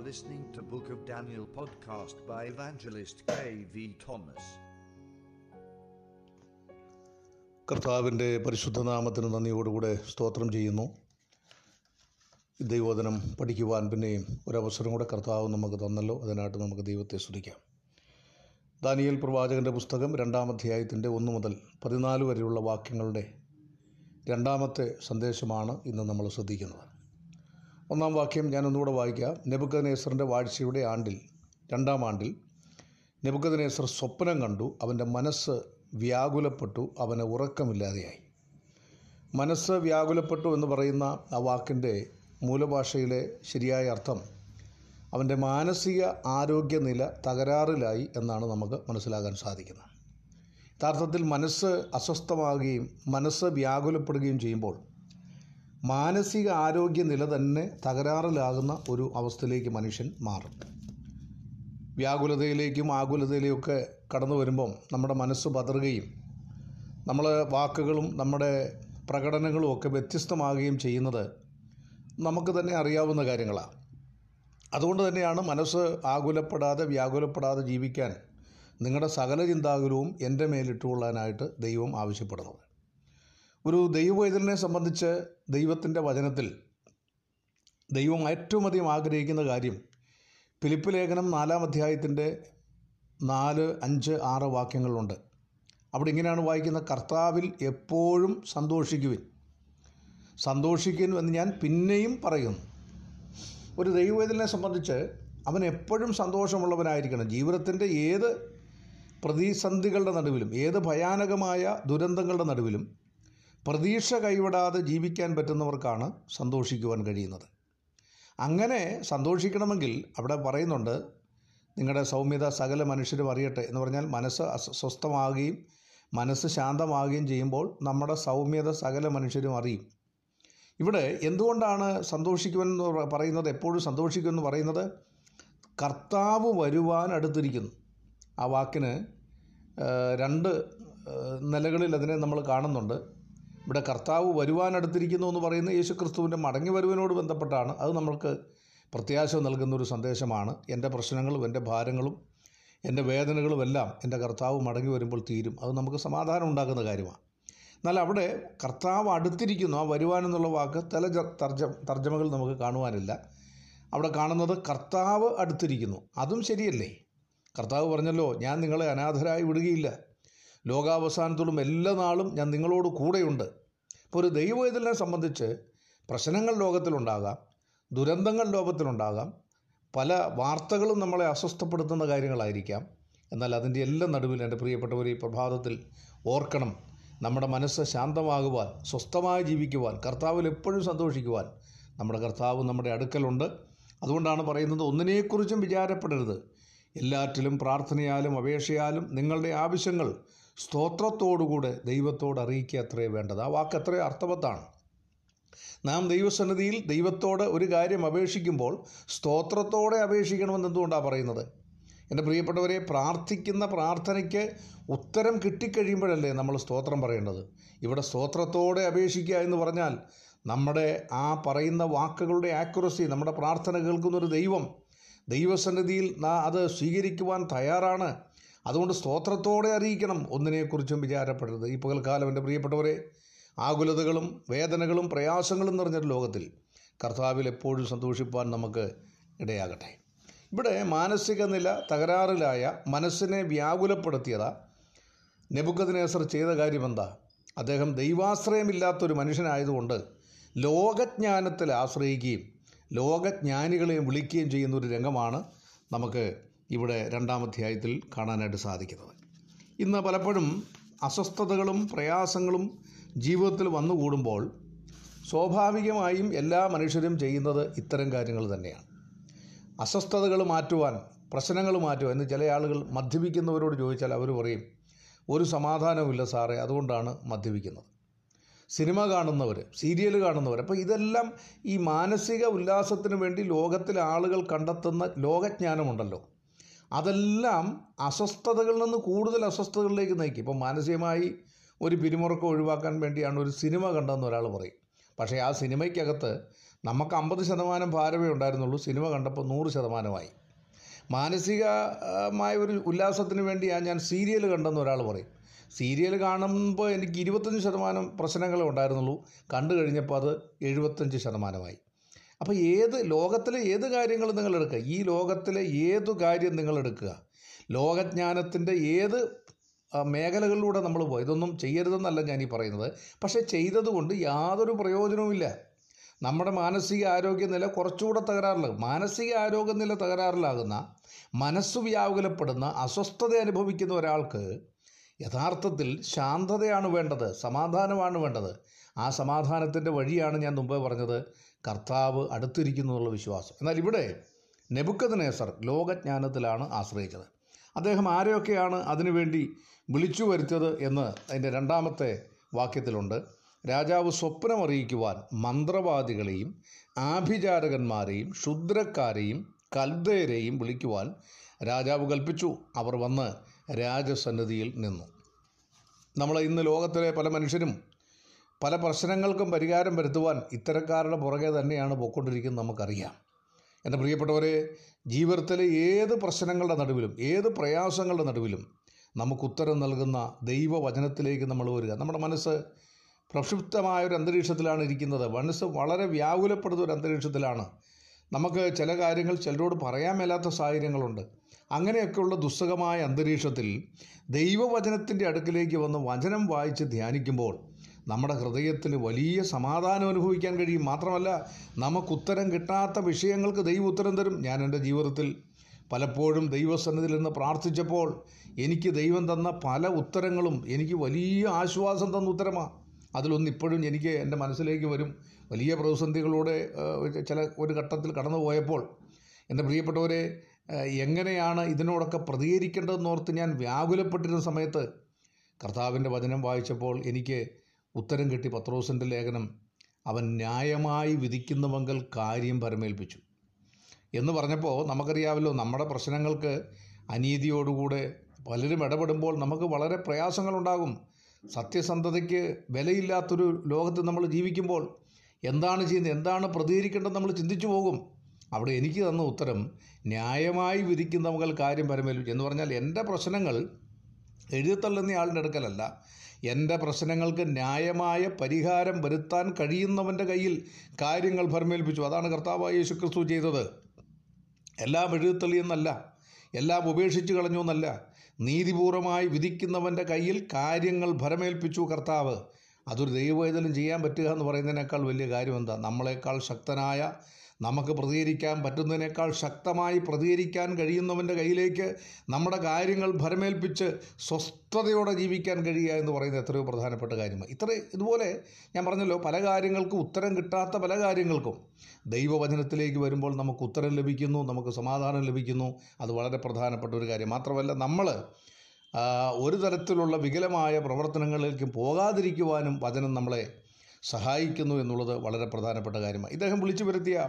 are listening to Book of Daniel podcast by evangelist K.V. Thomas. കർത്താവിന്റെ പരിശുദ്ധ നാമത്തിന് നന്ദിയോടുകൂടെ സ്തോത്രം ചെയ്യുന്നു ദൈവോധനം പഠിക്കുവാൻ പിന്നെയും ഒരവസരം കൂടെ കർത്താവ് നമുക്ക് തന്നല്ലോ അതിനായിട്ട് നമുക്ക് ദൈവത്തെ സ്തുതിക്കാം ദാനിയൽ പ്രവാചകന്റെ പുസ്തകം രണ്ടാം അധ്യായത്തിന്റെ ഒന്ന് മുതൽ പതിനാല് വരെയുള്ള വാക്യങ്ങളുടെ രണ്ടാമത്തെ സന്ദേശമാണ് ഇന്ന് നമ്മൾ ശ്രദ്ധിക്കുന്നത് ഒന്നാം വാക്യം ഞാനൊന്നുകൂടെ വായിക്കാം നെബുക്കദ്നേസറിന്റെ വാഴ്ചയുടെ ആണ്ടിൽ രണ്ടാം ആണ്ടിൽ നെബുക്കദ്നേസർ സ്വപ്നം കണ്ടു അവന്റെ മനസ്സ് വ്യാകുലപ്പെട്ടു അവന് ഉറക്കമില്ലാതെയായി. മനസ്സ് വ്യാകുലപ്പെട്ടു എന്ന് പറയുന്ന ആ വാക്കിന്റെ മൂലഭാഷയിലെ ശരിയായ അർത്ഥം അവന്റെ മാനസിക ആരോഗ്യനില തകരാറിലായി എന്നാണ് നമുക്ക് മനസ്സിലാക്കാൻ സാധിക്കുന്നത്. യഥാർത്ഥത്തിൽ മനസ്സ് അസ്വസ്ഥമാകുകയും മനസ്സ് വ്യാകുലപ്പെടുകയും ചെയ്യുമ്പോൾ മാനസിക ആരോഗ്യ നില തന്നെ തകരാറിലാകുന്ന ഒരു അവസ്ഥയിലേക്ക് മനുഷ്യൻ മാറും. വ്യാകുലതയിലേക്കും ആകുലതയിലേക്കൊക്കെ കടന്നു വരുമ്പം നമ്മുടെ മനസ്സ് പതറുകയും നമ്മൾ വാക്കുകളും നമ്മുടെ പ്രകടനങ്ങളും ഒക്കെ വ്യത്യസ്തമാകുകയും ചെയ്യുന്നത് നമുക്ക് തന്നെ അറിയാവുന്ന കാര്യങ്ങളാണ്. അതുകൊണ്ട് തന്നെയാണ് മനസ്സ് ആകുലപ്പെടാതെ വ്യാകുലപ്പെടാതെ ജീവിക്കാൻ നിങ്ങളുടെ സകല ചിന്താകുലവും എന്റെ മേലിട്ടുകൊള്ളാനായിട്ട് ദൈവം ആവശ്യപ്പെടുന്നത്. ഒരു ദൈവവേദനെ സംബന്ധിച്ച് ദൈവത്തിന്റെ വചനത്തിൽ ദൈവം ഏറ്റവും അധികം ആഗ്രഹിക്കുന്ന കാര്യം ഫിലിപ്പ് ലേഖനം നാലാം അധ്യായത്തിന്റെ നാല് അഞ്ച് ആറ് വാക്യങ്ങളുണ്ട് അവിടെ ഇങ്ങനെയാണ് വായിക്കുന്ന കർത്താവിൽ എപ്പോഴും സന്തോഷിക്കുവിൻ. സന്തോഷിക്കുന്നു എന്ന് ഞാൻ പിന്നെയും പറയുന്നു. ഒരു ദൈവവേദനെ സംബന്ധിച്ച് അവൻ എപ്പോഴും സന്തോഷമുള്ളവനായിരിക്കണം. ജീവിതത്തിന്റെ ഏത് പ്രതിസന്ധികളുടെ നടുവിലും ഏത് ഭയാനകമായ ദുരന്തങ്ങളുടെ നടുവിലും പ്രതീക്ഷ കൈവിടാതെ ജീവിക്കാൻ പറ്റുന്നവർക്കാണ് സന്തോഷിക്കുവാൻ കഴിയുന്നത്. അങ്ങനെ സന്തോഷിക്കണമെങ്കിൽ അവിടെ പറയുന്നുണ്ട് നിങ്ങളുടെ സൗമ്യത സകല മനുഷ്യരും അറിയട്ടെ എന്ന് പറഞ്ഞാൽ മനസ്സ് അസ്വസ്ഥമാകുകയും മനസ്സ് ശാന്തമാകുകയും ചെയ്യുമ്പോൾ നമ്മുടെ സൗമ്യത സകല മനുഷ്യരും അറിയും. ഇവിടെ എന്തുകൊണ്ടാണ് സന്തോഷിക്കുമെന്ന് പറയുന്നത് എപ്പോഴും സന്തോഷിക്കുമെന്ന് പറയുന്നത്? കർത്താവ് വരുവാൻ അടുത്തിരിക്കുന്നു. ആ വാക്കിന് രണ്ട് നിലകളിൽ അതിനെ നമ്മൾ കാണുന്നുണ്ട്. ഇവിടെ കർത്താവ് വരുവാനടുത്തിരിക്കുന്നു എന്ന് പറയുന്ന യേശു ക്രിസ്തുവിന്റെ മടങ്ങി വരുവിനോട് ബന്ധപ്പെട്ടാണ്. അത് നമ്മൾക്ക് പ്രത്യാശ നൽകുന്ന ഒരു സന്ദേശമാണ്. എന്റെ പ്രശ്നങ്ങളും എന്റെ ഭാരങ്ങളും എന്റെ വേദനകളും എല്ലാം എന്റെ കർത്താവ് മടങ്ങി വരുമ്പോൾ തീരും. അത് നമുക്ക് സമാധാനം ഉണ്ടാക്കുന്ന കാര്യമാണ്. എന്നാൽ അവിടെ കർത്താവ് അടുത്തിരിക്കുന്നു. ആ വരുവാനെന്നുള്ള വാക്ക് തല തർജ തർജമകൾ നമുക്ക് കാണുവാനില്ല. അവിടെ കാണുന്നത് കർത്താവ് അടുത്തിരിക്കുന്നു. അതും ശരിയല്ലേ? കർത്താവ് പറഞ്ഞല്ലോ ഞാൻ നിങ്ങളെ അനാഥരായി വിടുകയില്ല. ലോകാവസാനത്തോടും എല്ലാ നാളും ഞാൻ നിങ്ങളോട് കൂടെയുണ്ട്. ഇപ്പോൾ ഒരു ദൈവവേദനെ സംബന്ധിച്ച് പ്രശ്നങ്ങൾ ലോകത്തിലുണ്ടാകാം ദുരന്തങ്ങൾ ലോകത്തിലുണ്ടാകാം പല വാർത്തകളും നമ്മളെ അസ്വസ്ഥപ്പെടുത്തുന്ന കാര്യങ്ങളായിരിക്കാം. എന്നാൽ അതിന്റെ എല്ലാം നടുവിൽ എന്റെ പ്രിയപ്പെട്ടവർ ഈ പ്രഭാതത്തിൽ ഓർക്കണം നമ്മുടെ മനസ്സ് ശാന്തമാകുവാൻ സ്വസ്ഥമായി ജീവിക്കുവാൻ കർത്താവിൽ എപ്പോഴും സന്തോഷിക്കുവാൻ നമ്മുടെ കർത്താവ് നമ്മുടെ അടുക്കലുണ്ട്. അതുകൊണ്ടാണ് പറയുന്നത് ഒന്നിനെക്കുറിച്ചും വിചാരപ്പെടരുത്. എല്ലാറ്റിലും പ്രാർത്ഥനയാലും അപേക്ഷയാലും നിങ്ങളുടെ ആവശ്യങ്ങൾ സ്തോത്രത്തോടുകൂടെ ദൈവത്തോട് അറിയിക്കുക അത്രേ വേണ്ടത്. ആ വാക്ക് അത്രേ അർത്ഥവത്താണ്. നാം ദൈവസന്നിധിയിൽ ദൈവത്തോട് ഒരു കാര്യം അപേക്ഷിക്കുമ്പോൾ സ്തോത്രത്തോടെ അപേക്ഷിക്കണമെന്ന് എന്തുകൊണ്ടാണ് പറയുന്നത്? എന്റെ പ്രിയപ്പെട്ടവരെ പ്രാർത്ഥിക്കുന്ന പ്രാർത്ഥനയ്ക്ക് ഉത്തരം കിട്ടിക്കഴിയുമ്പോഴല്ലേ നമ്മൾ സ്തോത്രം പറയേണ്ടത്? ഇവിടെ സ്തോത്രത്തോടെ അപേക്ഷിക്കുക എന്ന് പറഞ്ഞാൽ നമ്മുടെ ആ പറയുന്ന വാക്കുകളുടെ ആക്യുറസി നമ്മുടെ പ്രാർത്ഥന കേൾക്കുന്നൊരു ദൈവം ദൈവസന്നിധിയിൽ അത് സ്വീകരിക്കുവാൻ തയ്യാറാണ്. അതുകൊണ്ട് സ്തോത്രത്തോടെ അറിയിക്കണം ഒന്നിനെക്കുറിച്ചും വിചാരപ്പെടരുത്. ഈ പകൽക്കാലം എന്റെ പ്രിയപ്പെട്ടവരെ ആകുലതകളും വേദനകളും പ്രയാസങ്ങളും നിറഞ്ഞൊരു ലോകത്തിൽ കർത്താവിൽ എപ്പോഴും സന്തോഷിപ്പാൻ നമുക്ക് ഇടയാകട്ടെ. ഇവിടെ മാനസിക നില തകരാറിലായ മനസ്സിനെ വ്യാകുലപ്പെടുത്തിയതാ നെബുക്കതിനേസർ ചെയ്ത കാര്യമെന്താ? അദ്ദേഹം ദൈവാശ്രയമില്ലാത്തൊരു മനുഷ്യനായതുകൊണ്ട് ലോകജ്ഞാനത്തിൽ ആശ്രയിക്കുകയും ലോകജ്ഞാനികളെയും വിളിക്കുകയും ചെയ്യുന്ന ഒരു രംഗമാണ് നമുക്ക് ഇവിടെ രണ്ടാം അധ്യായത്തിൽ കാണാനായിട്ട് സാധിക്കുന്നത്. ഇന്ന് പലപ്പോഴും അസ്വസ്ഥതകളും പ്രയാസങ്ങളും ജീവിതത്തിൽ വന്നുകൂടുമ്പോൾ സ്വാഭാവികമായും എല്ലാ മനുഷ്യരും ചെയ്യുന്നത് ഇത്തരം കാര്യങ്ങൾ തന്നെയാണ്. അസ്വസ്ഥതകൾ മാറ്റുവാൻ പ്രശ്നങ്ങൾ മാറ്റുവാൻ എന്ന് ചില ആളുകൾ മദ്യപിക്കുന്നവരോട് ചോദിച്ചാൽ അവർ പറയും ഒരു സമാധാനവുമില്ല സാറേ അതുകൊണ്ടാണ് മദ്യപിക്കുന്നത്. സിനിമ കാണുന്നവർ സീരിയൽ കാണുന്നവർ അപ്പോൾ ഇതെല്ലാം ഈ മാനസിക ഉല്ലാസത്തിന് വേണ്ടി ലോകത്തിലെ ആളുകൾ കണ്ടെത്തുന്ന ലോകജ്ഞാനമുണ്ടല്ലോ. അതെല്ലാം അസ്വസ്ഥതകളിൽ നിന്ന് കൂടുതൽ അസ്വസ്ഥതകളിലേക്ക് നയിക്കും. ഇപ്പം മാനസികമായി ഒരു പിരിമുറക്കം ഒഴിവാക്കാൻ വേണ്ടിയാണ് ഒരു സിനിമ കണ്ടതെന്ന് ഒരാൾ പറയും. പക്ഷേ ആ സിനിമയ്ക്കകത്ത് നമുക്ക് അമ്പത് ശതമാനം ഭാരമേ ഉണ്ടായിരുന്നുള്ളൂ. സിനിമ കണ്ടപ്പോൾ നൂറ് ശതമാനമായി. മാനസികമായ ഒരു ഉല്ലാസത്തിന് വേണ്ടിയാണ് ഞാൻ സീരിയൽ കണ്ടെന്ന് ഒരാൾ പറയും. സീരിയൽ കാണുമ്പോൾ എനിക്ക് ഇരുപത്തഞ്ച് ശതമാനം പ്രശ്നങ്ങളേ ഉണ്ടായിരുന്നുള്ളൂ. കണ്ടു കഴിഞ്ഞപ്പോൾ അത് എഴുപത്തഞ്ച് ശതമാനമായി. അപ്പോൾ ഏത് ലോകത്തിലെ ഏത് കാര്യങ്ങൾ നിങ്ങൾ എടുക്കുക. ഈ ലോകത്തിലെ ഏതു കാര്യം നിങ്ങൾ എടുക്കുക. ലോകജ്ഞാനത്തിന്റെ ഏത് മേഖലകളിലൂടെ നമ്മൾ പോയി ഇതൊന്നും ചെയ്യരുതെന്നല്ല ഈ പറയുന്നത്. പക്ഷേ ചെയ്തതുകൊണ്ട് യാതൊരു പ്രയോജനവുമില്ല നമ്മുടെ മാനസിക ആരോഗ്യ നില കുറച്ചുകൂടെ തകരാറിലാകും. മാനസിക ആരോഗ്യ നില തകരാറിലാകുന്ന മനസ്സ് വ്യാകുലപ്പെടുന്ന അസ്വസ്ഥത അനുഭവിക്കുന്ന ഒരാൾക്ക് യഥാർത്ഥത്തിൽ ശാന്തതയാണ് വേണ്ടത് സമാധാനമാണ് വേണ്ടത്. ആ സമാധാനത്തിന്റെ വഴിയാണ് ഞാൻ മുമ്പേ പറഞ്ഞത് കർത്താവ് അടുത്തിരിക്കുന്നു എന്നുള്ള വിശ്വാസം. എന്നാൽ ഇവിടെ നെബുക്കദ്നേസർ ലോകജ്ഞാനത്തിലാണ് ആശ്രയിച്ചത്. അദ്ദേഹം ആരെയൊക്കെയാണ് അതിനുവേണ്ടി വിളിച്ചു വരുത്തിയത് എന്ന് അതിന്റെ രണ്ടാമത്തെ വാക്യത്തിലുണ്ട്. രാജാവ് സ്വപ്നം സ്വപ്നമറിയിക്കുവാൻ മന്ത്രവാദികളെയും ആഭിചാരകന്മാരെയും ക്ഷുദ്രക്കാരെയും കൽദയരെയും വിളിക്കുവാൻ രാജാവ് കൽപ്പിച്ചു. അവർ വന്ന് രാജസന്നിധിയിൽ നിന്നു. നമ്മൾ ഇന്ന് ലോകത്തിലെ പല മനുഷ്യരും പല പ്രശ്നങ്ങൾക്കും പരിഹാരം വരുത്തുവാൻ ഇത്തരക്കാരുടെ പുറകെ തന്നെയാണ് പോയിക്കൊണ്ടിരിക്കുന്നത് നമുക്കറിയാം. എന്റെ പ്രിയപ്പെട്ടവരെ ജീവിതത്തിലെ ഏത് പ്രശ്നങ്ങളുടെ നടുവിലും ഏത് പ്രയാസങ്ങളുടെ നടുവിലും നമുക്ക് ഉത്തരം നൽകുന്ന ദൈവവചനത്തിലേക്ക് നമ്മൾ വരിക. നമ്മുടെ മനസ്സ് പ്രക്ഷുബ്ധമായ ഒരു അന്തരീക്ഷത്തിലാണ് ഇരിക്കുന്നത്. മനസ്സ് വളരെ വ്യാകുലപ്പെടുന്ന ഒരു അന്തരീക്ഷത്തിലാണ്. നമുക്ക് ചില കാര്യങ്ങൾ ചിലരോട് പറയാൻ മേലാത്ത സാഹചര്യങ്ങളുണ്ട്. അങ്ങനെയൊക്കെയുള്ള ദുസ്സഹമായ അന്തരീക്ഷത്തിൽ ദൈവവചനത്തിന്റെ അടുക്കിലേക്ക് വന്ന് വചനം വായിച്ച് ധ്യാനിക്കുമ്പോൾ നമ്മുടെ ഹൃദയത്തിന് വലിയ സമാധാനം അനുഭവിക്കാൻ കഴിയും. മാത്രമല്ല നമുക്ക് ഉത്തരം കിട്ടാത്ത വിഷയങ്ങൾക്ക് ദൈവം ഉത്തരം തരും. ഞാൻ എന്റെ ജീവിതത്തിൽ പലപ്പോഴും ദൈവസന്നിധിയിൽ നിന്ന് പ്രാർത്ഥിച്ചപ്പോൾ എനിക്ക് ദൈവം തന്ന പല ഉത്തരങ്ങളും എനിക്ക് വലിയ ആശ്വാസം തന്ന ഉത്തരമാണ്. അതിലൊന്ന് ഇപ്പോഴും എനിക്ക് എന്റെ മനസ്സിലേക്ക് വരും. വലിയ പ്രതിസന്ധികളോടെ ചില ഒരു ഘട്ടത്തിൽ കടന്നു പോയപ്പോൾ എന്റെ പ്രിയപ്പെട്ടവരെ എങ്ങനെയാണ് ഇതിനോടൊക്കെ പ്രതികരിക്കേണ്ടതെന്നോർത്ത് ഞാൻ വ്യാകുലപ്പെട്ടിരുന്ന സമയത്ത് കർത്താവിന്റെ വചനം വായിച്ചപ്പോൾ എനിക്ക് ഉത്തരം കിട്ടി പത്രോസിന്റെ ലേഖനം അവൻ ന്യായമായി വിധിക്കുന്നവങ്കൽ കാര്യം പരമേൽപ്പിച്ചു. എന്ന് പറഞ്ഞപ്പോൾ നമുക്കറിയാമല്ലോ നമ്മുടെ പ്രശ്നങ്ങൾക്ക് അനീതിയോടുകൂടെ പലരും ഇടപെടുമ്പോൾ നമുക്ക് വളരെ പ്രയാസങ്ങളുണ്ടാകും. സത്യസന്ധതയ്ക്ക് വിലയില്ലാത്തൊരു ലോകത്ത് നമ്മൾ ജീവിക്കുമ്പോൾ എന്താണ് ചെയ്യുന്നത്? എന്താണ് പ്രതികരിക്കേണ്ടത് നമ്മൾ ചിന്തിച്ചു പോകും. അവിടെ എനിക്ക് തന്ന ഉത്തരം ന്യായമായി വിധിക്കുന്ന മുകൾ കാര്യം പരമേൽപ്പിച്ചു എന്ന് പറഞ്ഞാൽ എന്റെ പ്രശ്നങ്ങൾ എഴുതിത്തള്ളുന്ന ആളിന്റെ അടുക്കലല്ല. എന്റെ പ്രശ്നങ്ങൾക്ക് ന്യായമായ പരിഹാരം വരുത്താൻ കഴിയുന്നവന്റെ കയ്യിൽ കാര്യങ്ങൾ ഭരമേൽപ്പിച്ചു അതാണ് കർത്താവായ യേശു ക്രിസ്തു ചെയ്തത്. എല്ലാം എഴുതിത്തള്ളിയെന്നല്ല എല്ലാം ഉപേക്ഷിച്ചു കളഞ്ഞു എന്നല്ല. നീതിപൂർവമായി വിധിക്കുന്നവന്റെ കയ്യിൽ കാര്യങ്ങൾ ഭരമേൽപ്പിച്ചു കർത്താവ്. അതൊരു ദൈവവേദനം ചെയ്യാൻ പറ്റുക എന്ന് പറയുന്നതിനേക്കാൾ വലിയ കാര്യം എന്താ നമ്മളെക്കാൾ ശക്തനായ നമുക്ക് പ്രതികരിക്കാൻ പറ്റുന്നതിനേക്കാൾ ശക്തമായി പ്രതികരിക്കാൻ കഴിയുന്നവന്റെ കയ്യിലേക്ക് നമ്മുടെ കാര്യങ്ങൾ ഭരമേൽപ്പിച്ച് സ്വസ്ഥതയോടെ ജീവിക്കാൻ കഴിയുക എന്ന് പറയുന്നത് എത്രയോ പ്രധാനപ്പെട്ട കാര്യമാണ്. ഇത്ര ഇതുപോലെ ഞാൻ പറഞ്ഞല്ലോ പല കാര്യങ്ങൾക്കും ഉത്തരം കിട്ടാത്ത പല കാര്യങ്ങൾക്കും. ദൈവവചനത്തിലേക്ക് വരുമ്പോൾ നമുക്ക് ഉത്തരം ലഭിക്കുന്നു നമുക്ക് സമാധാനം ലഭിക്കുന്നു. അത് വളരെ പ്രധാനപ്പെട്ട ഒരു കാര്യം. മാത്രമല്ല നമ്മൾ ഒരു തരത്തിലുള്ള വികലമായ പ്രവർത്തനങ്ങളിലേക്കും പോകാതിരിക്കുവാനും വചനം നമ്മളെ സഹായിക്കുന്നു എന്നുള്ളത് വളരെ പ്രധാനപ്പെട്ട കാര്യമാണ്. ഇദ്ദേഹം വിളിച്ചു വരുത്തിയ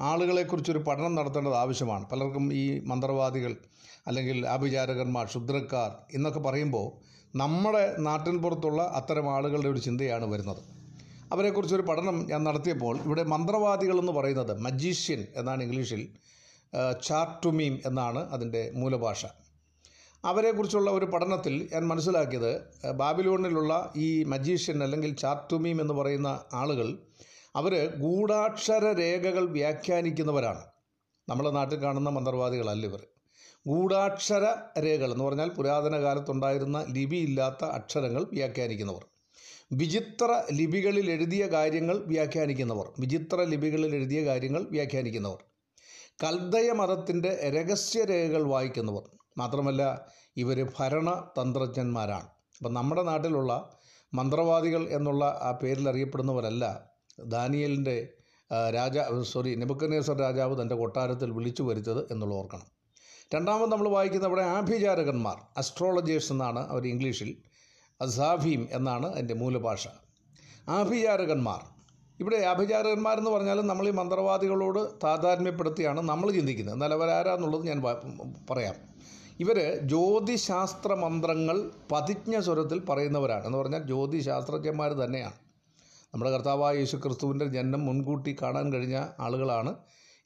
ആളുകളെക്കുറിച്ചൊരു പഠനം നടത്തേണ്ടത് ആവശ്യമാണ്. പലർക്കും ഈ മന്ത്രവാദികൾ അല്ലെങ്കിൽ ആഭിചാരകന്മാർ ക്ഷുദ്രക്കാർ എന്നൊക്കെ പറയുമ്പോൾ നമ്മുടെ നാട്ടിൻ പുറത്തുള്ള അത്തരം ആളുകളുടെ ഒരു ചിന്തയാണ് വരുന്നത്. അവരെക്കുറിച്ചൊരു പഠനം ഞാൻ നടത്തിയപ്പോൾ ഇവിടെ മന്ത്രവാദികൾ എന്ന് പറയുന്നത് മജീഷ്യൻ എന്നാണ് ഇംഗ്ലീഷിൽ ചാർട്ടുമീം എന്നാണ് അതിന്റെ മൂലഭാഷ. അവരെക്കുറിച്ചുള്ള ഒരു പഠനത്തിൽ ഞാൻ മനസ്സിലാക്കിയത് ബാബിലോണിലുള്ള ഈ മജീഷ്യൻ അല്ലെങ്കിൽ ചാർട്ടുമീം എന്ന് പറയുന്ന ആളുകൾ അവർ ഗൂഢാക്ഷര രേഖകൾ വ്യാഖ്യാനിക്കുന്നവരാണ്. നമ്മുടെ നാട്ടിൽ കാണുന്ന മന്ത്രവാദികളല്ല ഇവർ. ഗൂഢാക്ഷര രേഖകൾ എന്ന് പറഞ്ഞാൽ പുരാതന കാലത്തുണ്ടായിരുന്ന ലിപിയില്ലാത്ത അക്ഷരങ്ങൾ വ്യാഖ്യാനിക്കുന്നവർ. വിചിത്ര ലിപികളിൽ എഴുതിയ കാര്യങ്ങൾ വ്യാഖ്യാനിക്കുന്നവർ. വിചിത്ര ലിപികളിൽ എഴുതിയ കാര്യങ്ങൾ വ്യാഖ്യാനിക്കുന്നവർ. കൽദയ മതത്തിന്റെ രഹസ്യരേഖകൾ വായിക്കുന്നവർ. മാത്രമല്ല ഇവർ ഭരണതന്ത്രജ്ഞന്മാരാണ് അപ്പം നമ്മുടെ നാട്ടിലുള്ള മന്ത്രവാദികൾ എന്നുള്ള ആ പേരിൽ അറിയപ്പെടുന്നവരല്ല ദാനിയലിന്റെ രാജ സോറി നെബുക്കനേസർ രാജാവ് തന്റെ കൊട്ടാരത്തിൽ വിളിച്ചു വരുത്തത് എന്നുള്ള ഓർക്കണം. രണ്ടാമത് നമ്മൾ വായിക്കുന്ന അവിടെ ആഭിചാരകന്മാർ അസ്ട്രോളജേഴ്സ് എന്നാണ് അവർ ഇംഗ്ലീഷിൽ അസാഫീം എന്നാണ് അതിന്റെ മൂലഭാഷ. ആഭിചാരകന്മാർ. ഇവിടെ ആഭിചാരകന്മാരെന്ന് പറഞ്ഞാൽ നമ്മൾ ഈ മന്ത്രവാദികളോട് താതാത്മ്യപ്പെടുത്തിയാണ് നമ്മൾ ചിന്തിക്കുന്നത്. എന്നാൽ അവരാരാന്നുള്ളത് ഞാൻ പറയാം. ഇവർ ജ്യോതിശാസ്ത്ര മന്ത്രങ്ങൾ പതിജ്ഞ സ്വരത്തിൽ പറയുന്നവരാണ്. എന്ന് പറഞ്ഞാൽ ജ്യോതിശാസ്ത്രജ്ഞന്മാർ തന്നെയാണ്. നമ്മുടെ കർത്താവായ യേശു ക്രിസ്തുവിന്റെ ജനനം മുൻകൂട്ടി കാണാൻ കഴിഞ്ഞ ആളുകളാണ്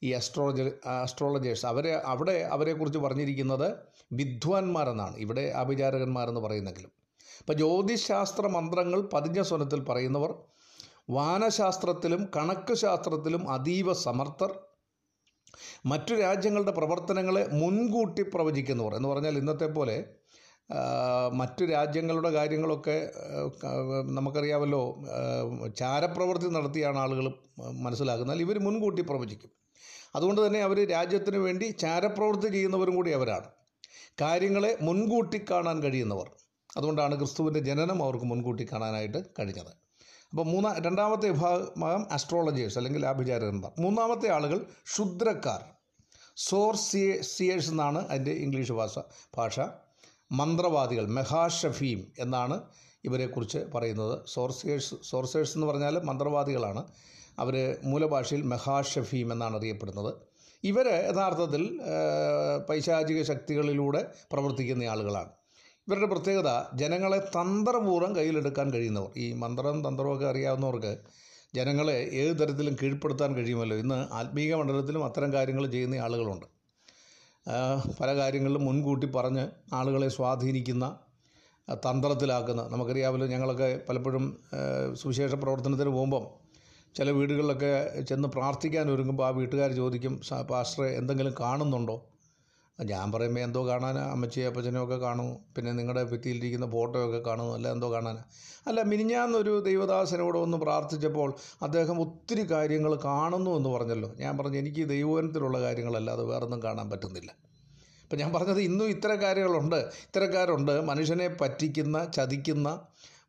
ഈ അസ്ട്രോളജ അസ്ട്രോളജേഴ്സ് അവരെ അവിടെ അവരെക്കുറിച്ച് പറഞ്ഞിരിക്കുന്നത് വിദ്വാൻമാരെന്നാണ്. ഇവിടെ അഭിചാരകന്മാരെന്ന് പറയുന്നെങ്കിലും. അപ്പോൾ ജ്യോതിശാസ്ത്ര മന്ത്രങ്ങൾ പതിഞ്ഞ സ്വനത്തിൽ പറയുന്നവർ വാനശാസ്ത്രത്തിലും കണക്ക് ശാസ്ത്രത്തിലും അതീവ സമർത്ഥർ മറ്റു രാജ്യങ്ങളുടെ പ്രവർത്തനങ്ങളെ മുൻകൂട്ടി പ്രവചിക്കുന്നവർ എന്ന് പറഞ്ഞാൽ ഇന്നത്തെ പോലെ മറ്റു രാജ്യങ്ങളുടെ കാര്യങ്ങളൊക്കെ നമുക്കറിയാമല്ലോ ചാരപ്രവൃത്തി നടത്തിയാണ് ആളുകൾ മനസ്സിലാക്കുന്നത്. ഇവർ മുൻകൂട്ടി പ്രവചിക്കും. അതുകൊണ്ട് തന്നെ അവർ രാജ്യത്തിന് വേണ്ടി ചാരപ്രവൃത്തി ചെയ്യുന്നവരും കൂടി അവരാണ്. കാര്യങ്ങളെ മുൻകൂട്ടി കാണാൻ കഴിയുന്നവർ. അതുകൊണ്ടാണ് ക്രിസ്തുവിന്റെ ജനനം അവർക്ക് മുൻകൂട്ടി കാണാനായിട്ട് കഴിഞ്ഞത്. അപ്പോൾ മൂന്നാ രണ്ടാമത്തെ വിഭാഗം അസ്ട്രോളജേഴ്സ് അല്ലെങ്കിൽ ആഭിചാരകന്മാർ. മൂന്നാമത്തെ ആളുകൾ ക്ഷുദ്രക്കാർ. സിയേഴ്സ് എന്നാണ് അതിന്റെ ഇംഗ്ലീഷ് ഭാഷ ഭാഷ. മന്ത്രവാദികൾ മെഹാഷഫീം എന്നാണ് ഇവരെക്കുറിച്ച് പറയുന്നത്. സോർസിയേഴ്സ് സോർസേഴ്സ് എന്ന് പറഞ്ഞാൽ മന്ത്രവാദികളാണ്. അവർ മൂലഭാഷയിൽ മെഹാഷഫീം എന്നാണ് അറിയപ്പെടുന്നത്. ഇവർ യഥാർത്ഥത്തിൽ പൈശാചിക ശക്തികളിലൂടെ പ്രവർത്തിക്കുന്ന ആളുകളാണ്. ഇവരുടെ പ്രത്യേകത ജനങ്ങളെ തന്ത്രപൂർവം കയ്യിലെടുക്കാൻ കഴിയുന്നവർ. ഈ മന്ത്രം തന്ത്രമൊക്കെ അറിയാവുന്നവർക്ക് ജനങ്ങളെ ഏത് തരത്തിലും കീഴ്പ്പെടുത്താൻ കഴിയുമല്ലോ? ഇന്ന് ആത്മീയ മണ്ഡലത്തിലും അത്തരം കാര്യങ്ങൾ ചെയ്യുന്ന ആളുകളുണ്ട്. പല കാര്യങ്ങളിലും മുൻകൂട്ടി പറഞ്ഞ് ആളുകളെ സ്വാധീനിക്കുന്ന തന്ത്രത്തിലാക്കുന്ന നമുക്കറിയാമല്ലോ ഞങ്ങളൊക്കെ പലപ്പോഴും സുവിശേഷ പ്രവർത്തനത്തിന് പോകുമ്പം ചില വീടുകളിലൊക്കെ ചെന്ന് പ്രാർത്ഥിക്കാൻ ഒരുങ്ങുമ്പോൾ ആ വീട്ടുകാർ ചോദിക്കും പാസ്റ്ററെ എന്തെങ്കിലും കാണുന്നുണ്ടോ? ഞാൻ പറയുമ്പോൾ എന്തോ കാണാനാ അമ്മച്ചിയെ അപ്പച്ചനെയും ഒക്കെ കാണും. പിന്നെ നിങ്ങളുടെ ഭിത്തിയിലിരിക്കുന്ന ഫോട്ടോ ഒക്കെ കാണുന്നു അല്ല എന്തോ കാണാനാ അല്ല മിനിഞ്ഞാന്നൊരു ദൈവദാസനോട് ഒന്ന് പ്രാർത്ഥിച്ചപ്പോൾ അദ്ദേഹം ഒത്തിരി കാര്യങ്ങൾ കാണുന്നു എന്ന് പറഞ്ഞല്ലോ. ഞാൻ പറഞ്ഞു എനിക്ക് ദൈവവനത്തിലുള്ള കാര്യങ്ങളല്ലാതെ വേറൊന്നും കാണാൻ പറ്റുന്നില്ല. അപ്പം ഞാൻ പറഞ്ഞത് ഇന്നും ഇത്തരം കാര്യങ്ങളുണ്ട്. ഇത്തരക്കാരുണ്ട് മനുഷ്യനെ പറ്റിക്കുന്ന ചതിക്കുന്ന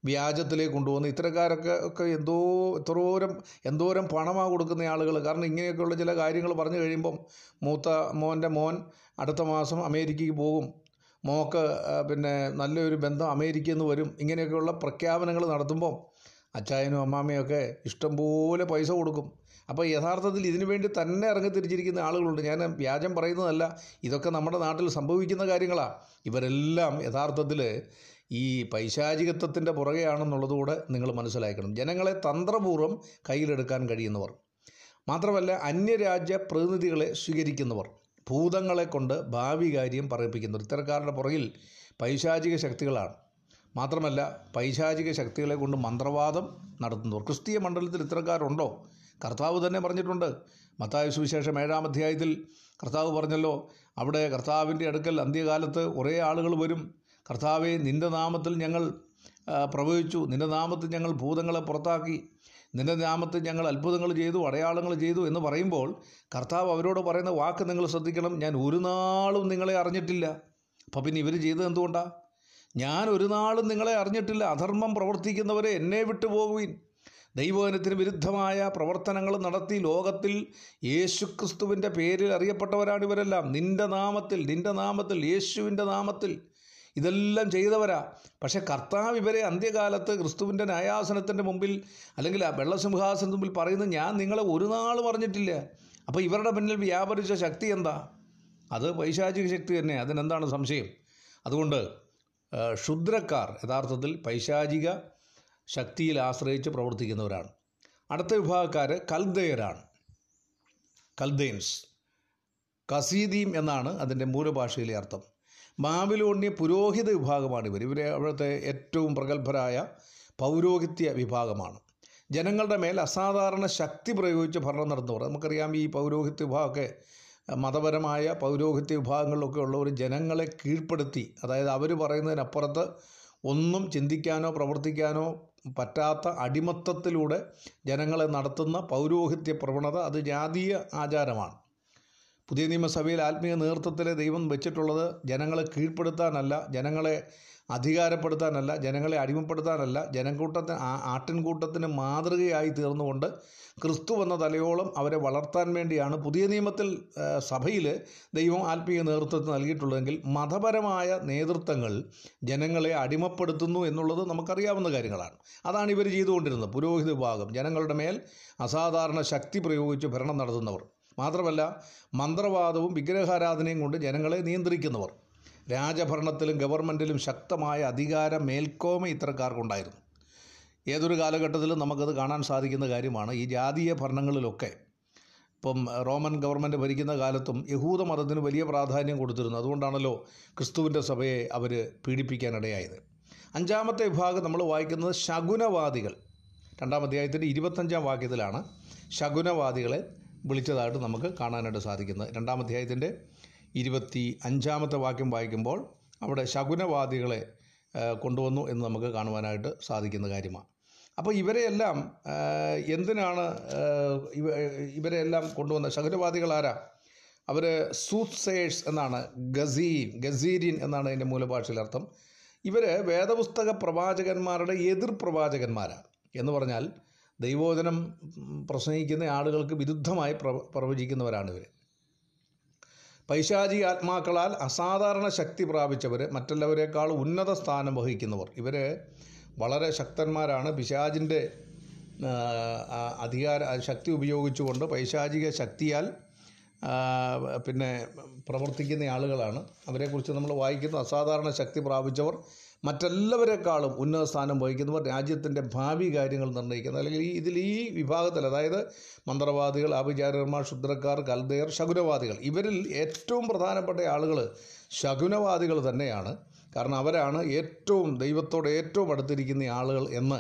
വ്യാജത്തിലേക്ക് കൊണ്ടുപോകുന്ന ഇത്തരക്കാരൊക്കെ ഒക്കെ എന്തോ എന്തോരം എന്തോരം പണമാണ് കൊടുക്കുന്ന ആളുകൾ കാരണം ഇങ്ങനെയൊക്കെയുള്ള ചില കാര്യങ്ങൾ പറഞ്ഞു കഴിയുമ്പം മൂത്ത മോന്റെ മോൻ അടുത്ത മാസം അമേരിക്കയ്ക്ക് പോകും. മോക്ക് പിന്നെ നല്ലൊരു ബന്ധം അമേരിക്കയിൽ നിന്ന് വരും. ഇങ്ങനെയൊക്കെയുള്ള പ്രഖ്യാപനങ്ങൾ നടത്തുമ്പം അച്ചായനും അമ്മാമ്മയൊക്കെ ഇഷ്ടംപോലെ പൈസ കൊടുക്കും. അപ്പോൾ യഥാർത്ഥത്തിൽ ഇതിനു വേണ്ടി തന്നെ ഇറങ്ങിത്തിരിച്ചിരിക്കുന്ന ആളുകളുണ്ട്. ഞാൻ വ്യാജം പറയുന്നതല്ല. ഇതൊക്കെ നമ്മുടെ നാട്ടിൽ സംഭവിക്കുന്ന കാര്യങ്ങളാണ് ഇവരെല്ലാം യഥാർത്ഥത്തിൽ ഈ പൈശാചികത്വത്തിന്റെ പുറകെയാണെന്നുള്ളതുകൂടെ നിങ്ങൾ മനസ്സിലാക്കണം. ജനങ്ങളെ തന്ത്രപൂർവം കയ്യിലെടുക്കാൻ കഴിയുന്നവർ. മാത്രമല്ല അന്യരാജ്യ പ്രതിനിധികളെ സ്വീകരിക്കുന്നവർ. ഭൂതങ്ങളെ കൊണ്ട് ഭാവി കാര്യം പറയിപ്പിക്കുന്നു. ഇത്തരക്കാരുടെ പുറകിൽ പൈശാചിക ശക്തികളാണ്. മാത്രമല്ല പൈശാചിക ശക്തികളെ കൊണ്ട് മന്ത്രവാദം നടത്തുന്നവർ. ക്രിസ്തീയ മണ്ഡലത്തിൽ ഇത്തരക്കാരുണ്ടോ? കർത്താവ് തന്നെ പറഞ്ഞിട്ടുണ്ട്. മത്തായ സുവിശേഷം ഏഴാം അധ്യായത്തിൽ കർത്താവ് പറഞ്ഞല്ലോ അവിടെ കർത്താവിന്റെ അടുക്കൽ അന്ത്യകാലത്ത് കുറേ ആളുകൾ വരും. കർത്താവെ നിന്റെ നാമത്തിൽ ഞങ്ങൾ പ്രവചിച്ചു നിന്റെ നാമത്തിൽ ഞങ്ങൾ ഭൂതങ്ങളെ പുറത്താക്കി. നിന്റെ നാമത്തിൽ ഞങ്ങൾ അത്ഭുതങ്ങൾ ചെയ്തു അടയാളങ്ങൾ ചെയ്തു എന്ന് പറയുമ്പോൾ കർത്താവ് അവരോട് പറയുന്ന വാക്ക് നിങ്ങൾ ശ്രദ്ധിക്കണം. ഞാൻ ഒരു നാളും നിങ്ങളെ അറിഞ്ഞിട്ടില്ല. അപ്പം പിന്നെ ഇവർ ചെയ്തത് എന്തുകൊണ്ടാണ് ഞാൻ ഒരു നാളും നിങ്ങളെ അറിഞ്ഞിട്ടില്ല. അധർമ്മം പ്രവർത്തിക്കുന്നവരെ എന്നെ വിട്ടുപോകുവിൻ ദൈവവചനത്തിന് വിരുദ്ധമായ പ്രവർത്തനങ്ങൾ നടത്തി ലോകത്തിൽ യേശുക്രിസ്തുവിന്റെ പേരിൽ അറിയപ്പെട്ടവരാണ് ഇവരെല്ലാം. നിന്റെ നാമത്തിൽ നിന്റെ നാമത്തിൽ യേശുവിന്റെ നാമത്തിൽ. ഇതെല്ലാം ചെയ്തവരാ. പക്ഷേ കർത്താവ് ഇവരെ അന്ത്യകാലത്ത് ക്രിസ്തുവിന്റെ ന്യായാസനത്തിന്റെ മുമ്പിൽ അല്ലെങ്കിൽ ആ വെള്ളസിംഹാസനത്തിന് മുമ്പിൽ പറയുന്നത് ഞാൻ നിങ്ങളെ ഒരു നാൾ പറഞ്ഞിട്ടില്ല അപ്പോൾ ഇവരുടെ പിന്നിൽ വ്യാപരിച്ച ശക്തി എന്താ? അത് പൈശാചിക ശക്തി തന്നെ. അതിനെന്താണ് സംശയം? അതുകൊണ്ട് ക്ഷുദ്രക്കാർ യഥാർത്ഥത്തിൽ പൈശാചിക ശക്തിയിൽ ആശ്രയിച്ച് പ്രവർത്തിക്കുന്നവരാണ്. അടുത്ത വിഭാഗക്കാർ കൽദയരാണ്. കൽദൈൻസ് കസീദീം എന്നാണ് അതിന്റെ മൂലഭാഷയിലെ അർത്ഥം. ബാബിലോണ്യ പുരോഹിത വിഭാഗമാണ് ഇവർ. ഇവരെ അവിടുത്തെ ഏറ്റവും പ്രഗത്ഭരായ പൗരോഹിത്യ വിഭാഗമാണ്. ജനങ്ങളുടെ മേൽ അസാധാരണ ശക്തി പ്രയോഗിച്ച് ഭരണം നടത്തുന്നവർ നമുക്കറിയാം ഈ പൗരോഹിത്യ വിഭാഗമൊക്കെ മതപരമായ പൗരോഹിത്യ വിഭാഗങ്ങളിലൊക്കെ ഉള്ളവർ ജനങ്ങളെ കീഴ്പ്പെടുത്തി അതായത് അവർ പറയുന്നതിനപ്പുറത്ത് ഒന്നും ചിന്തിക്കാനോ പ്രവർത്തിക്കാനോ പറ്റാത്ത അടിമത്തത്തിലൂടെ ജനങ്ങളെ നടത്തുന്ന പൗരോഹിത്യ പ്രവണത അത് ജാതീയ ആചാരമാണ്. പുതിയ നിയമസഭയിൽ ആത്മീയ നേതൃത്വത്തിലെ ദൈവം വെച്ചിട്ടുള്ളത് ജനങ്ങളെ കീഴ്പ്പെടുത്താനല്ല ജനങ്ങളെ അധികാരപ്പെടുത്താനല്ല ജനങ്ങളെ അടിമപ്പെടുത്താനല്ല ജനക്കൂട്ടത്തിന് ആട്ടിൻകൂട്ടത്തിന് മാതൃകയായി തീർന്നുകൊണ്ട് ക്രിസ്തു എന്ന തലയോളം അവരെ വളർത്താൻ വേണ്ടിയാണ് പുതിയ നിയമത്തിൽ സഭയിൽ ദൈവം ആത്മീയ നേതൃത്വത്തിന് നൽകിയിട്ടുള്ളതെങ്കിൽ മതപരമായ നേതൃത്വങ്ങൾ ജനങ്ങളെ അടിമപ്പെടുത്തുന്നു എന്നുള്ളത് നമുക്കറിയാവുന്ന കാര്യങ്ങളാണ്. അതാണ് ഇവർ ചെയ്തുകൊണ്ടിരുന്നത്. പുരോഹിത വിഭാഗം ജനങ്ങളുടെ മേൽ അസാധാരണ ശക്തി പ്രയോഗിച്ച് ഭരണം നടത്തുന്നവർ. മാത്രമല്ല മന്ത്രവാദവും വിഗ്രഹാരാധനയും കൊണ്ട് ജനങ്ങളെ നിയന്ത്രിക്കുന്നവർ. രാജഭരണത്തിലും ഗവൺമെന്റിലും ശക്തമായ അധികാര മേൽക്കോമ ഇത്തരക്കാർക്കുണ്ടായിരുന്നു. ഏതൊരു കാലഘട്ടത്തിലും നമുക്കത് കാണാൻ സാധിക്കുന്ന കാര്യമാണ് ഈ ജാതീയ ഭരണങ്ങളിലൊക്കെ. ഇപ്പം റോമൻ ഗവൺമെന്റ് ഭരിക്കുന്ന കാലത്തും യഹൂദ മതത്തിന് വലിയ പ്രാധാന്യം കൊടുത്തിരുന്നു. അതുകൊണ്ടാണല്ലോ ക്രിസ്തുവിന്റെ സഭയെ അവർ പീഡിപ്പിക്കാനിടയായത്. അഞ്ചാമത്തെ വിഭാഗം നമ്മൾ വായിക്കുന്നത് ശകുനവാദികൾ. രണ്ടാം അധ്യായത്തിന്റെ ഇരുപത്തഞ്ചാം വാക്യത്തിലാണ് ശകുനവാദികളെ വിളിച്ചതായിട്ട് നമുക്ക് കാണാനായിട്ട് സാധിക്കുന്നത്. രണ്ടാം അധ്യായത്തിന്റെ ഇരുപത്തി അഞ്ചാമത്തെ വാക്യം വായിക്കുമ്പോൾ അവിടെ ശകുനവാദികളെ കൊണ്ടുവന്നു എന്ന് നമുക്ക് കാണുവാനായിട്ട് സാധിക്കുന്ന കാര്യമാണ്. അപ്പോൾ ഇവരെയെല്ലാം എന്തിനാണ് ഇവ ഇവരെല്ലാം കൊണ്ടുവന്ന ശകുനവാദികൾ ആരാ? അവർ സൂത്സേഴ്സ് എന്നാണ് ഗസീൻ ഗസീരിൻ എന്നാണ് അതിന്റെ മൂലഭാഷയിൽ അർത്ഥം. ഇവർ വേദപുസ്തക പ്രവാചകന്മാരുടെ എതിർ പ്രവാചകന്മാരാണ് എന്ന് പറഞ്ഞാൽ ദൈവോചനം പ്രസംഗിക്കുന്ന ആളുകൾക്ക് വിരുദ്ധമായി പ്ര പ്രവചിക്കുന്നവരാണ് ഇവർ പൈശാചി ആത്മാക്കളാൽ അസാധാരണ ശക്തി പ്രാപിച്ചവർ മറ്റുള്ളവരെക്കാൾ ഉന്നത സ്ഥാനം വഹിക്കുന്നവർ. ഇവർ വളരെ ശക്തന്മാരാണ്. പിശാചിന്റെ അധികാര ശക്തി ഉപയോഗിച്ചുകൊണ്ട് പൈശാചിക ശക്തിയാൽ പിന്നെ പ്രവർത്തിക്കുന്ന ആളുകളാണ്. അവരെക്കുറിച്ച് നമ്മൾ വായിക്കുന്ന. അസാധാരണ ശക്തി പ്രാപിച്ചവർ മറ്റെല്ലാവരെക്കാളും ഉന്നത സ്ഥാനം വഹിക്കുന്നവർ രാജ്യത്തിന്റെ ഭാവി കാര്യങ്ങൾ നിർണയിക്കുന്ന അല്ലെങ്കിൽ ഈ ഇതിൽ ഈ വിഭാഗത്തിൽ അതായത് മന്ത്രവാദികൾ ആഭിചാരകന്മാർ ക്ഷുദ്രക്കാർ കൽദയർ ശകുനവാദികൾ ഇവരിൽ ഏറ്റവും പ്രധാനപ്പെട്ട ആളുകൾ ശകുനവാദികൾ തന്നെയാണ്. കാരണം അവരാണ് ഏറ്റവും ദൈവത്തോട് ഏറ്റവും അടുത്തിരിക്കുന്ന ആളുകൾ എന്ന്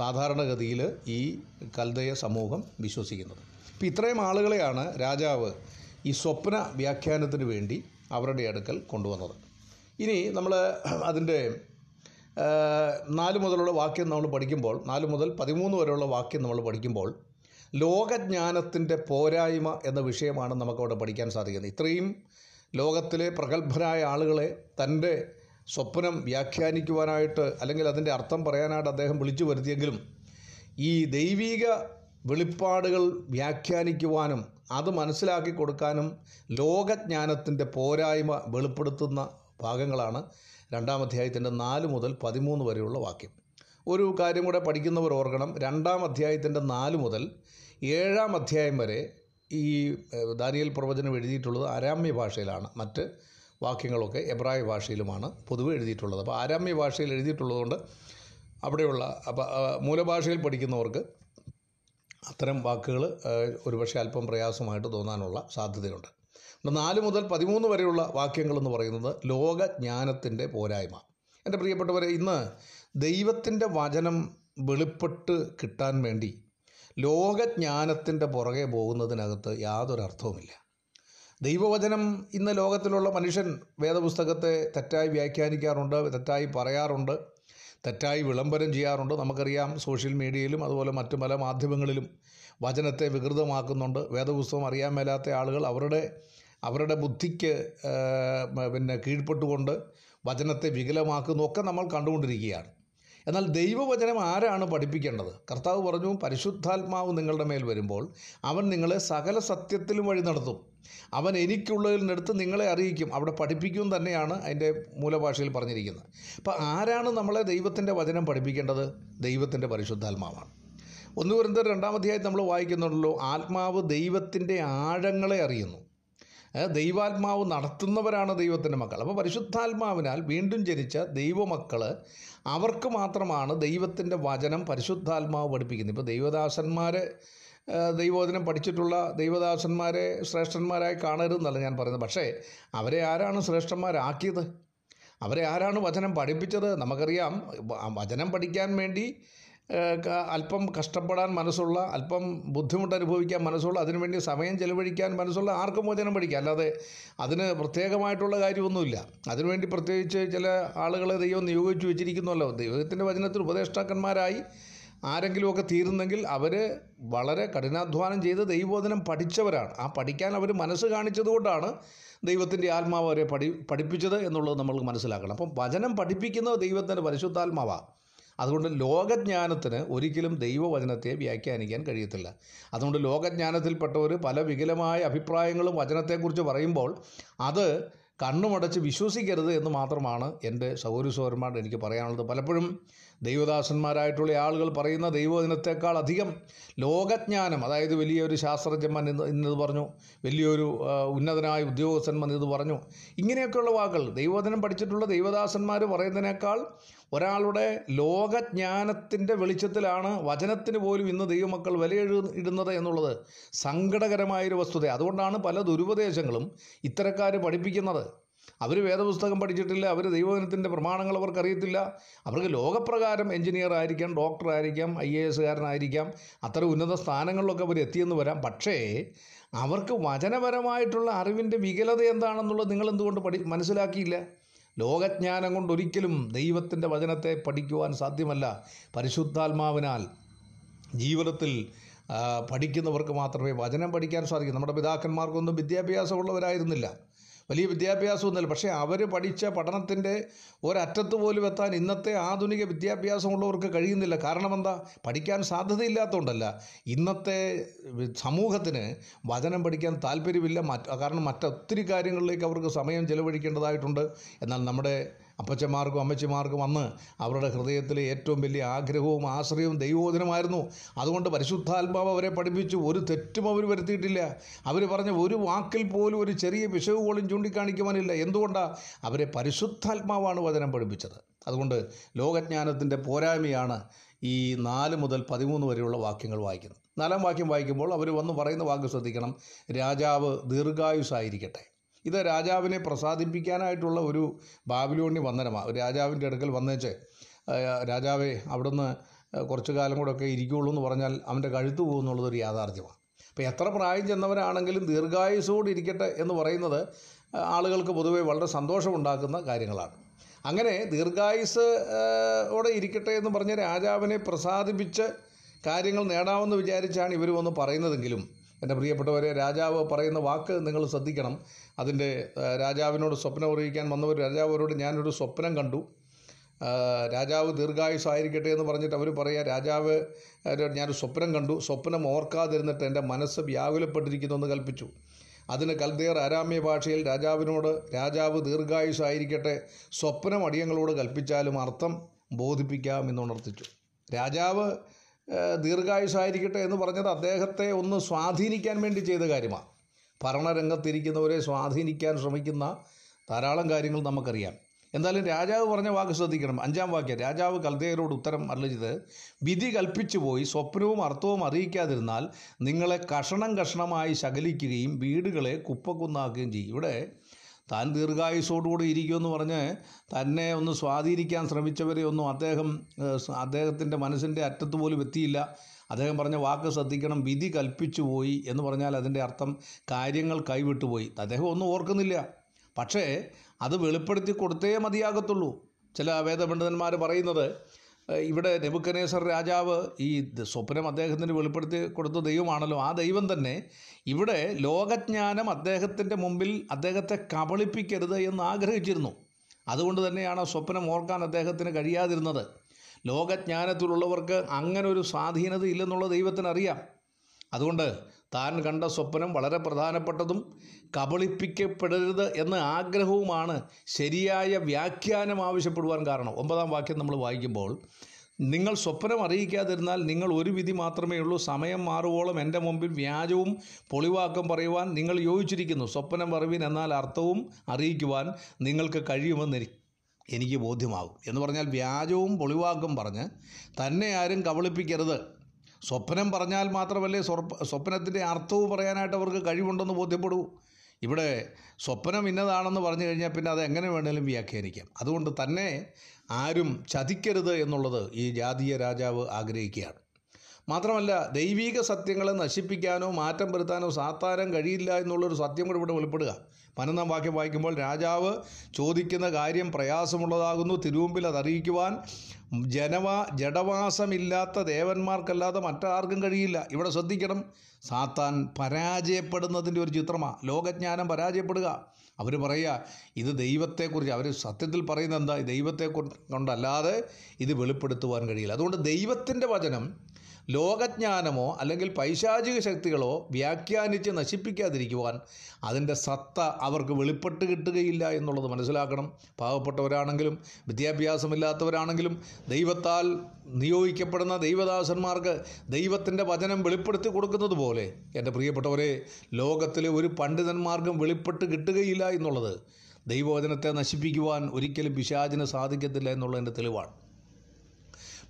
സാധാരണഗതിയിൽ ഈ കൽദയ സമൂഹം വിശ്വസിക്കുന്നത്. അപ്പോൾ ഇത്രയും ആളുകളെയാണ് രാജാവ് ഈ സ്വപ്ന വ്യാഖ്യാനത്തിന് വേണ്ടി അവരുടെ അടുക്കൽ കൊണ്ടുവന്നത്. ഇനി നമ്മൾ അതിന്റെ നാല് മുതലുള്ള വാക്യം നമ്മൾ പഠിക്കുമ്പോൾ നാല് മുതൽ പതിമൂന്ന് വരെയുള്ള വാക്യം നമ്മൾ പഠിക്കുമ്പോൾ ലോകജ്ഞാനത്തിന്റെ പോരായ്മ എന്ന വിഷയമാണ് നമുക്കവിടെ പഠിക്കാൻ സാധിക്കുന്നത്. ഇത്രയും ലോകത്തിലെ പ്രഗത്ഭരായ ആളുകളെ തന്റെ സ്വപ്നം വ്യാഖ്യാനിക്കുവാനായിട്ട് അല്ലെങ്കിൽ അതിന്റെ അർത്ഥം പറയാനായിട്ട് അദ്ദേഹം വിളിച്ചു വരുത്തിയെങ്കിലും ഈ ദൈവീക വെളിപ്പാടുകൾ വ്യാഖ്യാനിക്കുവാനും അത് മനസ്സിലാക്കി കൊടുക്കാനും ലോകജ്ഞാനത്തിന്റെ പോരായ്മ വെളിപ്പെടുത്തുന്ന ഭാഗങ്ങളാണ്. രണ്ടാം അധ്യായത്തിന്റെ നാല് മുതൽ പതിമൂന്ന് വരെയുള്ള വാക്യം. ഒരു കാര്യം കൂടെ പഠിക്കുന്നവർ ഓർക്കണം. രണ്ടാം അധ്യായത്തിന്റെ നാല് മുതൽ ഏഴാം അധ്യായം വരെ ഈ ദാനിയൽ പ്രവചനം എഴുതിയിട്ടുള്ളത് ആരാമ്യ ഭാഷയിലാണ്. മറ്റ് വാക്യങ്ങളൊക്കെ എബ്രായ ഭാഷയിലുമാണ് പൊതുവെ എഴുതിയിട്ടുള്ളത്. അപ്പോൾ ആരാമ്യ ഭാഷയിൽ എഴുതിയിട്ടുള്ളതുകൊണ്ട് അവിടെയുള്ള അപ്പോൾ മൂലഭാഷയിൽ പഠിക്കുന്നവർക്ക് അത്തരം വാക്കുകൾ ഒരുപക്ഷെ അല്പം പ്രയാസമായിട്ട് തോന്നാനുള്ള സാധ്യതയുണ്ട്. നാല് മുതൽ പതിമൂന്ന് വരെയുള്ള വാക്യങ്ങൾ എന്ന് പറയുന്നത് ലോകജ്ഞാനത്തിന്റെ പോരായ്മ. എന്റെ പ്രിയപ്പെട്ടവരെ ഇന്ന് ദൈവത്തിന്റെ വചനം വെളിപ്പെട്ട് കിട്ടാൻ വേണ്ടി ലോകജ്ഞാനത്തിന്റെ പുറകെ പോകുന്നതിനകത്ത് യാതൊരു അർത്ഥവുമില്ല. ദൈവവചനം ഇന്ന് ലോകത്തിലുള്ള മനുഷ്യൻ വേദപുസ്തകത്തെ തെറ്റായി വ്യാഖ്യാനിക്കാറുണ്ട് തെറ്റായി പറയാറുണ്ട് തെറ്റായി വിളംബരം ചെയ്യാറുണ്ട്. നമുക്കറിയാം സോഷ്യൽ മീഡിയയിലും അതുപോലെ മറ്റു പല മാധ്യമങ്ങളിലും വചനത്തെ വികൃതമാക്കുന്നുണ്ട്. വേദപുസ്തകം അറിയാൻ മേലാത്ത ആളുകൾ അവരുടെ അവരുടെ ബുദ്ധിക്ക് പിന്നെ കീഴ്പ്പെട്ടുകൊണ്ട് വചനത്തെ വികലമാക്കുന്നൊക്കെ നമ്മൾ കണ്ടുകൊണ്ടിരിക്കുകയാണ്. എന്നാൽ ദൈവവചനം ആരാണ് പഠിപ്പിക്കേണ്ടത്? കർത്താവ് പറഞ്ഞു പരിശുദ്ധാത്മാവ് നിങ്ങളുടെ മേൽ വരുമ്പോൾ അവൻ നിങ്ങളെ സകല സത്യത്തിലും വഴി നടത്തും. അവൻ എനിക്കുള്ളതിൽ നിന്നെടുത്ത് നിങ്ങളെ അറിയിക്കും. അവിടെ പഠിപ്പിക്കും തന്നെയാണ് അതിന്റെ മൂലഭാഷയിൽ പറഞ്ഞിരിക്കുന്നത്. അപ്പോൾ ആരാണ് നമ്മളെ ദൈവത്തിന്റെ വചനം പഠിപ്പിക്കേണ്ടത്? ദൈവത്തിന്റെ പരിശുദ്ധാത്മാവാണ്. ഒന്ന് വരുന്നത് രണ്ടാം അധ്യായം നമ്മൾ വായിക്കുന്നുണ്ടല്ലോ ആത്മാവ് ദൈവത്തിന്റെ ആഴങ്ങളെ അറിയുന്നു. ദൈവാത്മാവ് നടത്തുന്നവരാണ് ദൈവത്തിന്റെ മക്കൾ. അപ്പോൾ പരിശുദ്ധാത്മാവിനാൽ വീണ്ടും ജനിച്ച ദൈവമക്കൾ അവർക്ക് മാത്രമാണ് ദൈവത്തിന്റെ വചനം പരിശുദ്ധാത്മാവ് പഠിപ്പിക്കുന്നത്. ഇപ്പോൾ ദൈവദാസന്മാർ ദൈവവചനം പഠിച്ചിട്ടുള്ള ദൈവദാസന്മാരെ ശ്രേഷ്ഠന്മാരായി കാണരുതെന്നല്ല ഞാൻ പറയുന്നത്. പക്ഷേ അവരെ ആരാണ് ശ്രേഷ്ഠന്മാരാക്കിയത്? അവരെ ആരാണ് വചനം പഠിപ്പിച്ചത്? നമുക്കറിയാം വചനം പഠിക്കാൻ വേണ്ടി അല്പം കഷ്ടപ്പെടാൻ മനസ്സുള്ള അല്പം ബുദ്ധിമുട്ട് അനുഭവിക്കാൻ മനസ്സുള്ള അതിനുവേണ്ടി സമയം ചെലവഴിക്കാൻ മനസ്സുള്ള ആർക്കും മോചനം പഠിക്കാം. അല്ലാതെ അതിന് പ്രത്യേകമായിട്ടുള്ള കാര്യമൊന്നുമില്ല. അതിനുവേണ്ടി പ്രത്യേകിച്ച് ചില ആളുകളെ ദൈവം നിയോഗിച്ചു വെച്ചിരിക്കുന്നുവല്ലോ. ദൈവത്തിന്റെ വചനത്തിൽ ഉപദേഷ്ടാക്കന്മാരായി ആരെങ്കിലുമൊക്കെ തീരുന്നെങ്കിൽ അവർ വളരെ കഠിനാധ്വാനം ചെയ്ത് ദൈവബോധനം പഠിച്ചവരാണ്. ആ പഠിക്കാൻ അവർ മനസ്സ് കാണിച്ചതുകൊണ്ടാണ് ദൈവത്തിന്റെ ആത്മാവ് അവരെ പഠി പഠിപ്പിച്ചത് എന്നുള്ളത് നമ്മൾ മനസ്സിലാക്കണം. അപ്പം വചനം പഠിപ്പിക്കുന്നത് ദൈവത്തിന്റെ പരിശുദ്ധാത്മാവാണ് അതുകൊണ്ട് ലോകജ്ഞാനത്തിന് ഒരിക്കലും ദൈവവചനത്തെ വ്യാഖ്യാനിക്കാൻ കഴിയത്തില്ല. അതുകൊണ്ട് ലോകജ്ഞാനത്തിൽപ്പെട്ടവർ പല വികലമായ അഭിപ്രായങ്ങളും വചനത്തെക്കുറിച്ച് പറയുമ്പോൾ അത് കണ്ണുമടച്ച് വിശ്വസിക്കരുത് എന്ന് മാത്രമാണ് എന്റെ സൗരസൗരന്മാരുടെ എനിക്ക് പറയാനുള്ളത്. പലപ്പോഴും ദൈവദാസന്മാരായിട്ടുള്ള ആളുകൾ പറയുന്ന ദൈവദിനത്തെക്കാൾ അധികം ലോകജ്ഞാനം അതായത് വലിയൊരു ശാസ്ത്രജ്ഞൻ ഇന്ന് ഇന്നത് പറഞ്ഞു വലിയൊരു ഉന്നതനായ ഉദ്യോഗസ്ഥന്മാർ ഇത് പറഞ്ഞു. ഇങ്ങനെയൊക്കെയുള്ള വാക്കുകൾ ദൈവദിനം പഠിച്ചിട്ടുള്ള ദൈവദാസന്മാർ പറയുന്നതിനേക്കാൾ ഒരാളുടെ ലോകജ്ഞാനത്തിന്റെ വെളിച്ചത്തിലാണ് വചനത്തിന് പോലും ഇന്ന് ദൈവമക്കൾ വിലയെഴു ഇടുന്നത് എന്നുള്ളത് സങ്കടകരമായൊരു വസ്തുത. അതുകൊണ്ടാണ് പല ദുരുപദേശങ്ങളും ഇത്തരക്കാർ പഠിപ്പിക്കുന്നത്. അവർ വേദപുസ്തകം പഠിച്ചിട്ടില്ല അവർ ദൈവദിനത്തിന്റെ പ്രമാണങ്ങൾ അവർക്ക് അറിയത്തില്ല അവർക്ക് ലോകപ്രകാരം എഞ്ചിനീയർ ആയിരിക്കാം ഡോക്ടർ ആയിരിക്കാം ഐ എ എസ്സുകാരനായിരിക്കാം അത്ര ഉന്നത സ്ഥാനങ്ങളിലൊക്കെ അവർ എത്തിയെന്ന് വരാം. പക്ഷേ അവർക്ക് വചനപരമായിട്ടുള്ള അറിവിന്റെ വികലത എന്താണെന്നുള്ളത് നിങ്ങൾ എന്തുകൊണ്ട് പഠി മനസ്സിലാക്കിയില്ല? ലോകജ്ഞാനം കൊണ്ട് ഒരിക്കലും ദൈവത്തിന്റെ വചനത്തെ പഠിക്കുവാൻ സാധ്യമല്ല. പരിശുദ്ധാത്മാവിനാൽ ജീവിതത്തിൽ പഠിക്കുന്നവർക്ക് മാത്രമേ വചനം പഠിക്കാൻ സാധിക്കൂ. നമ്മുടെ പിതാക്കന്മാർക്കൊന്നും വിദ്യാഭ്യാസമുള്ളവരായിരുന്നില്ല. വലിയ വിദ്യാഭ്യാസമൊന്നുമില്ല പക്ഷേ അവർ പഠിച്ച പഠനത്തിന്റെ ഒരറ്റത്ത് പോലും എത്താൻ ഇന്നത്തെ ആധുനിക വിദ്യാഭ്യാസമുള്ളവർക്ക് കഴിയുന്നില്ല. കാരണം എന്താ? പഠിക്കാൻ സാധ്യതയില്ലാത്തതുകൊണ്ടല്ല ഇന്നത്തെ സമൂഹത്തിന് വചനം പഠിക്കാൻ താല്പര്യമില്ല. മറ്റ് കാരണം മറ്റൊത്തിരി കാര്യങ്ങളിലേക്ക് അവർക്ക് സമയം ചെലവഴിക്കേണ്ടതായിട്ടുണ്ട്. എന്നാൽ നമ്മുടെ അപ്പച്ചന്മാർക്കും അമ്മച്ചിമാർക്കും അന്ന് അവരുടെ ഹൃദയത്തിലെ ഏറ്റവും വലിയ ആഗ്രഹവും ആശ്രയവും ദൈവോധനമായിരുന്നു അതുകൊണ്ട് പരിശുദ്ധാത്മാവ് അവരെ പഠിപ്പിച്ചു. ഒരു തെറ്റും അവർ വരുത്തിയിട്ടില്ല. അവർ പറഞ്ഞ ഒരു വാക്കിൽ പോലും ഒരു ചെറിയ പിശക് പോലും ചൂണ്ടിക്കാണിക്കുവാനില്ല. എന്തുകൊണ്ടാണ് അവരെ പരിശുദ്ധാത്മാവാണ് വചനം പഠിപ്പിച്ചത്. അതുകൊണ്ട് ലോകജ്ഞാനത്തിന്റെ പോരായ്മയാണ് ഈ നാല് മുതൽ പതിമൂന്ന് വരെയുള്ള വാക്യങ്ങൾ വായിക്കുന്നത്. നാലാം വാക്യം വായിക്കുമ്പോൾ അവർ വന്ന് പറയുന്ന വാക്ക് ശ്രദ്ധിക്കണം. രാജാവ് ദീർഘായുസായിരിക്കട്ടെ. ഇത് രാജാവിനെ പ്രസാദിപ്പിക്കാനായിട്ടുള്ള ഒരു ബാബിലോണി വന്ദനമാണ് രാജാവിന്റെ അടുക്കൽ വന്നേച്ച് രാജാവേ അവിടുന്ന് കുറച്ചു കാലം കൂടെയൊക്കെ ഇരിക്കുകയുള്ളൂ എന്ന് പറഞ്ഞാൽ അവന്റെ കഴുത്ത് പോകുന്നുള്ളതൊരു യാഥാർത്ഥ്യമാണ്. അപ്പോൾ എത്ര പ്രായം ചെന്നവരാണെങ്കിലും ദീർഘായുസോട് ഇരിക്കട്ടെ എന്ന് പറയുന്നത് ആളുകൾക്ക് പൊതുവെ വളരെ സന്തോഷമുണ്ടാക്കുന്ന കാര്യങ്ങളാണ്. അങ്ങനെ ദീർഘായുസ് ഓടെ ഇരിക്കട്ടെ എന്ന് പറഞ്ഞ് രാജാവിനെ പ്രസാദിപ്പിച്ച് കാര്യങ്ങൾ നേടാമെന്ന് വിചാരിച്ചാണ് ഇവർ വന്ന് പറയുന്നതെങ്കിലും എന്റെ പ്രിയപ്പെട്ടവരെ രാജാവ് പറയുന്ന വാക്ക് നിങ്ങൾ ശ്രദ്ധിക്കണം. അതിന്റെ രാജാവിനോട് സ്വപ്നം അറിയിക്കാൻ വന്നവർ രാജാവരോട് ഞാനൊരു സ്വപ്നം കണ്ടു. രാജാവ് ദീർഘായുസായിരിക്കട്ടെ എന്ന് പറഞ്ഞിട്ട് അവർ പറയുക രാജാവ് ഞാനൊരു സ്വപ്നം കണ്ടു. സ്വപ്നം ഓർക്കാതിരുന്നിട്ട് എന്റെ മനസ്സ് വ്യാകുലപ്പെട്ടിരിക്കുന്നു എന്ന് കൽപ്പിച്ചു. അതിന് കൽദേർ ആരാമ്യ ഭാഷയിൽ രാജാവിനോട് രാജാവ് ദീർഘായുസായിരിക്കട്ടെ സ്വപ്നം അടിയങ്ങളോട് കൽപ്പിച്ചാലും അർത്ഥം ബോധിപ്പിക്കാം എന്ന് ഉണർത്തിച്ചു. രാജാവ് ദീർഘായുസായിരിക്കട്ടെ എന്ന് പറഞ്ഞത് അദ്ദേഹത്തെ ഒന്ന് സ്വാധീനിക്കാൻ വേണ്ടി ചെയ്ത കാര്യമാണ്. ഭരണരംഗത്തിരിക്കുന്നവരെ സ്വാധീനിക്കാൻ ശ്രമിക്കുന്ന ധാരാളം കാര്യങ്ങൾ നമുക്കറിയാം. എന്തായാലും രാജാവ് പറഞ്ഞ വാക്ക് ശ്രദ്ധിക്കണം. അഞ്ചാം വാക്യം രാജാവ് കൽദയരോട് ഉത്തരം അറിയിച്ചത് വിധി കൽപ്പിച്ചു പോയി സ്വപ്നവും അർത്ഥവും അറിയിക്കാതിരുന്നാൽ നിങ്ങളെ കഷണം കഷണമായി ശകലിക്കുകയും വീടുകളെ കുപ്പക്കുന്നാക്കുകയും ചെയ്യും. ഇവിടെ താൻ ദീർഘായുസോടുകൂടി ഇരിക്കുമെന്ന് പറഞ്ഞ് തന്നെ ഒന്ന് സ്വാധീനിക്കാൻ ശ്രമിച്ചവരെ ഒന്നും അദ്ദേഹം അദ്ദേഹത്തിന്റെ മനസ്സിന്റെ അറ്റത്ത് പോലും എത്തിയില്ല. അദ്ദേഹം പറഞ്ഞ വാക്ക് ശ്രദ്ധിക്കണം വിധി കൽപ്പിച്ചു പോയി എന്ന് പറഞ്ഞാൽ അതിന്റെ അർത്ഥം കാര്യങ്ങൾ കൈവിട്ടു പോയി. അദ്ദേഹം ഒന്നും ഓർക്കുന്നില്ല. പക്ഷേ അത് വെളിപ്പെടുത്തി കൊടുത്തേ മതിയാകത്തുള്ളൂ. ചില വേദപണ്ഡിതന്മാർ പറയുന്നത് ഇവിടെ നെബുക്കനേസർ രാജാവ് ഈ സ്വപ്നം അദ്ദേഹത്തിന് വെളിപ്പെടുത്തി കൊടുത്ത ദൈവമാണല്ലോ. ആ ദൈവം തന്നെ ഇവിടെ ലോകജ്ഞാനം അദ്ദേഹത്തിന്റെ മുമ്പിൽ അദ്ദേഹത്തെ കബളിപ്പിക്കരുത് എന്ന് ആഗ്രഹിച്ചിരുന്നു. അതുകൊണ്ട് തന്നെയാണ് സ്വപ്നം ഓർക്കാൻ അദ്ദേഹത്തിന് കഴിയാതിരുന്നത്. ലോകജ്ഞാനത്തിലുള്ളവർക്ക് അങ്ങനെ ഒരു സ്വാധീനത ഇല്ലെന്നുള്ള ദൈവത്തിന് അറിയാം അതുകൊണ്ട് താൻ കണ്ട സ്വപ്നം വളരെ പ്രധാനപ്പെട്ടതും കബളിപ്പിക്കപ്പെടരുത് എന്ന ആഗ്രഹവുമാണ് ശരിയായ വ്യാഖ്യാനം ആവശ്യപ്പെടുവാൻ കാരണം. ഒമ്പതാം വാക്യം നമ്മൾ വായിക്കുമ്പോൾ നിങ്ങൾ സ്വപ്നം അറിയിക്കാതിരുന്നാൽ നിങ്ങൾ ഒരു വിധി മാത്രമേ ഉള്ളൂ. സമയം മാറുവോളം എന്റെ മുമ്പിൽ വ്യാജവും പൊളിവാക്കം പറയുവാൻ നിങ്ങൾ യോജിച്ചിരിക്കുന്നു. സ്വപ്നം അറിവിൻ എന്നാൽ അർത്ഥവും അറിയിക്കുവാൻ നിങ്ങൾക്ക് കഴിയുമെന്ന് എനിക്ക് ബോധ്യമാകും. എന്ന് പറഞ്ഞാൽ വ്യാജവും പൊളിവാക്കും പറഞ്ഞ് തന്നെ ആരും കബളിപ്പിക്കരുത്. സ്വപ്നം പറഞ്ഞാൽ മാത്രമല്ലേ സ്വപ്നത്തിന്റെ അർത്ഥവും പറയാനായിട്ട് അവർക്ക് കഴിവുണ്ടെന്ന് ബോധ്യപ്പെടൂ. ഇവിടെ സ്വപ്നം ഇന്നതാണെന്ന് പറഞ്ഞു കഴിഞ്ഞാൽ പിന്നെ അത് എങ്ങനെ വേണേലും വ്യാഖ്യാനിക്കാം. അതുകൊണ്ട് തന്നെ ആരും ചതിക്കരുത് എന്നുള്ളത് ഈ ജാതീയ രാജാവ് ആഗ്രഹിക്കുകയാണ്. മാത്രമല്ല ദൈവീക സത്യങ്ങളെ നശിപ്പിക്കാനോ മാറ്റം വരുത്താനോ സാത്താരം കഴിയില്ല എന്നുള്ളൊരു സത്യം കൂടി ഇവിടെ വെളിപ്പെടുക. പതിനൊന്നാം വാക്യം വായിക്കുമ്പോൾ രാജാവ് ചോദിക്കുന്ന കാര്യം പ്രയാസമുള്ളതാകുന്നു. തിരുമുമ്പിൽ അത് അറിയിക്കുവാൻ ജനവാ ജഡവാസമില്ലാത്ത ദേവന്മാർക്കല്ലാതെ മറ്റാർക്കും കഴിയില്ല. ഇവിടെ ശ്രദ്ധിക്കണം. സാത്താൻ പരാജയപ്പെടുന്നതിന്റെ ഒരു ചിത്രമാണ് ലോകജ്ഞാനം പരാജയപ്പെടുക. അവർ പറയുക ഇത് ദൈവത്തെക്കുറിച്ച് അവർ സത്യത്തിൽ പറയുന്നത് എന്താ? ദൈവത്തെ കൊണ്ടല്ലാതെ ഇത് വെളിപ്പെടുത്തുവാൻ കഴിയില്ല. അതുകൊണ്ട് ദൈവത്തിന്റെ വചനം ലോകജ്ഞാനമോ അല്ലെങ്കിൽ പൈശാചിക ശക്തികളോ വ്യാഖ്യാനിച്ച് നശിപ്പിക്കാതിരിക്കുവാൻ അതിന്റെ സത്ത അവർക്ക് വെളിപ്പെട്ട് കിട്ടുകയില്ല എന്നുള്ളത് മനസ്സിലാക്കണം. പാവപ്പെട്ടവരാണെങ്കിലും വിദ്യാഭ്യാസമില്ലാത്തവരാണെങ്കിലും ദൈവത്താൽ നിയോഗിക്കപ്പെടുന്ന ദൈവദാസന്മാർക്ക് ദൈവത്തിന്റെ വചനം വെളിപ്പെടുത്തി കൊടുക്കുന്നത് പോലെ. എന്റെ പ്രിയപ്പെട്ടവരെ ലോകത്തിലെ ഒരു പണ്ഡിതന്മാർക്കും വെളിപ്പെട്ട് കിട്ടുകയില്ല എന്നുള്ളത് ദൈവവചനത്തെ നശിപ്പിക്കുവാൻ ഒരിക്കലും പിശാചിന് സാധിക്കത്തില്ല എന്നുള്ളതിന്റെ തെളിവാണ്.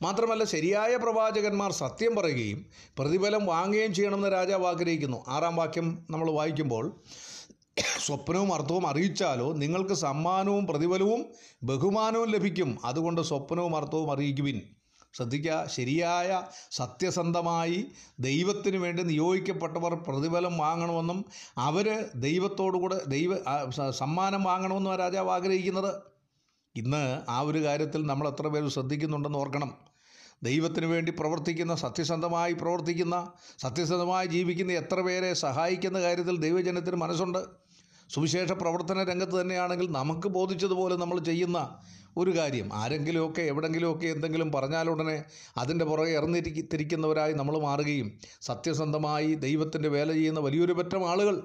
മാത്രമല്ല ശരിയായ പ്രവാചകന്മാർ സത്യം പറയുകയും പ്രതിഫലം വാങ്ങുകയും ചെയ്യണമെന്ന് രാജാവ് ആഗ്രഹിക്കുന്നു. ആറാം വാക്യം നമ്മൾ വായിക്കുമ്പോൾ സ്വപ്നവും അർത്ഥവും അറിയിച്ചാലോ നിങ്ങൾക്ക് സമ്മാനവും പ്രതിഫലവും ബഹുമാനവും ലഭിക്കും. അതുകൊണ്ട് സ്വപ്നവും അർത്ഥവും അറിയിക്കുവിൻ. ശ്രദ്ധിക്കുക ശരിയായ സത്യസന്ധമായി ദൈവത്തിന് വേണ്ടി നിയോഗിക്കപ്പെട്ടവർ പ്രതിഫലം വാങ്ങണമെന്നും അവർ ദൈവത്തോടുകൂടെ ദൈവ സമ്മാനം വാങ്ങണമെന്നും രാജാവ് ആഗ്രഹിക്കുന്നത്. ഇന്ന് ആ ഒരു കാര്യത്തിൽ നമ്മൾ എത്ര പേര് ശ്രദ്ധിക്കുന്നുണ്ടെന്ന് ഓർക്കണം. ദൈവത്തിന് വേണ്ടി പ്രവർത്തിക്കുന്ന സത്യസന്ധമായി പ്രവർത്തിക്കുന്ന സത്യസന്ധമായി ജീവിക്കുന്ന എത്ര പേരെ സഹായിക്കുന്ന കാര്യത്തിൽ ദൈവജനത്തിന് മനസ്സുണ്ട്? സുവിശേഷ പ്രവർത്തന രംഗത്ത് തന്നെയാണെങ്കിൽ നമുക്ക് ബോധിച്ചതുപോലെ നമ്മൾ ചെയ്യുന്ന ഒരു കാര്യം ആരെങ്കിലുമൊക്കെ എവിടെങ്കിലുമൊക്കെ എന്തെങ്കിലും പറഞ്ഞാലുടനെ അതിന്റെ പുറകെ ഇറന്നിരിക്കി തിരിക്കുന്നവരായി നമ്മൾ മാറുകയും സത്യസന്ധമായി ദൈവത്തിന്റെ വേല ചെയ്യുന്ന വലിയൊരു പറ്റം ആളുകൾ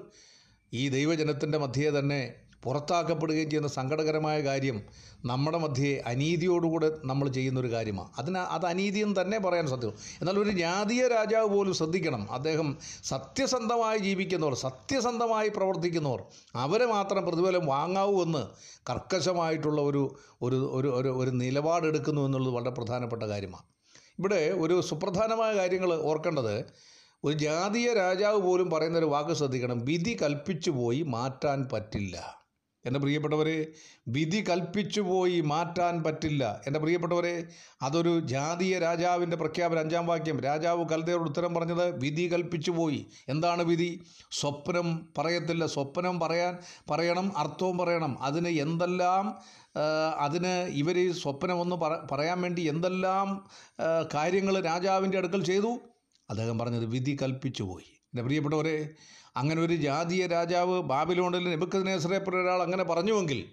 ഈ ദൈവജനത്തിന്റെ മധ്യേ തന്നെ പുറത്താക്കപ്പെടുകയും ചെയ്യുന്ന സങ്കടകരമായ കാര്യം നമ്മുടെ മധ്യേ അനീതിയോടുകൂടെ നമ്മൾ ചെയ്യുന്നൊരു കാര്യമാണ്. അതിന് അത് അനീതിയെന്ന് തന്നെ പറയാൻ സത്യം എന്നാൽ ഒരു ജാതീയ രാജാവ് പോലും ശ്രദ്ധിക്കണം. അദ്ദേഹം സത്യസന്ധമായി ജീവിക്കുന്നവർ സത്യസന്ധമായി പ്രവർത്തിക്കുന്നവർ അവരെ മാത്രം പ്രതിഫലം വാങ്ങാവൂ എന്ന് കർക്കശമായിട്ടുള്ള ഒരു ഒരു ഒരു ഒരു നിലപാടെടുക്കുന്നു എന്നുള്ളത് വളരെ പ്രധാനപ്പെട്ട കാര്യമാണ്. ഇവിടെ ഒരു സുപ്രധാനമായ കാര്യങ്ങൾ ഓർക്കേണ്ടത് ഒരു ജാതീയ രാജാവ് പോലും പറയുന്ന ഒരു വാക്ക് ശ്രദ്ധിക്കണം. വിധി കൽപ്പിച്ചു പോയി മാറ്റാൻ പറ്റില്ല. എന്റെ പ്രിയപ്പെട്ടവരെ വിധി കൽപ്പിച്ചു പോയി മാറ്റാൻ പറ്റില്ല. എന്റെ പ്രിയപ്പെട്ടവരെ അതൊരു ജാതീയ രാജാവിന്റെ പ്രഖ്യാപനം അഞ്ചാം വാക്യം. രാജാവ് കൽദയോട് ഉത്തരം പറഞ്ഞത് വിധി കൽപ്പിച്ചു പോയി. എന്താണ് വിധി? സ്വപ്നം പറയത്തില്ല. സ്വപ്നം പറയാൻ പറയണം അർത്ഥവും പറയണം. അതിന് എന്തെല്ലാം അതിന് ഇവർ സ്വപ്നമൊന്ന് പറ പറയാൻ വേണ്ടി എന്തെല്ലാം കാര്യങ്ങൾ രാജാവിന്റെ അടുക്കൽ ചെയ്തു? അദ്ദേഹം പറഞ്ഞത് വിധി കൽപ്പിച്ചു പോയി. എന്റെ പ്രിയപ്പെട്ടവരെ അങ്ങനെ ഒരു ജാതീയ രാജാവ് ബാബിലോണിൽ നെബുക്കദ്നേസറെ പോലെ ഒരാൾ അങ്ങനെ പറഞ്ഞുവെങ്കിൽ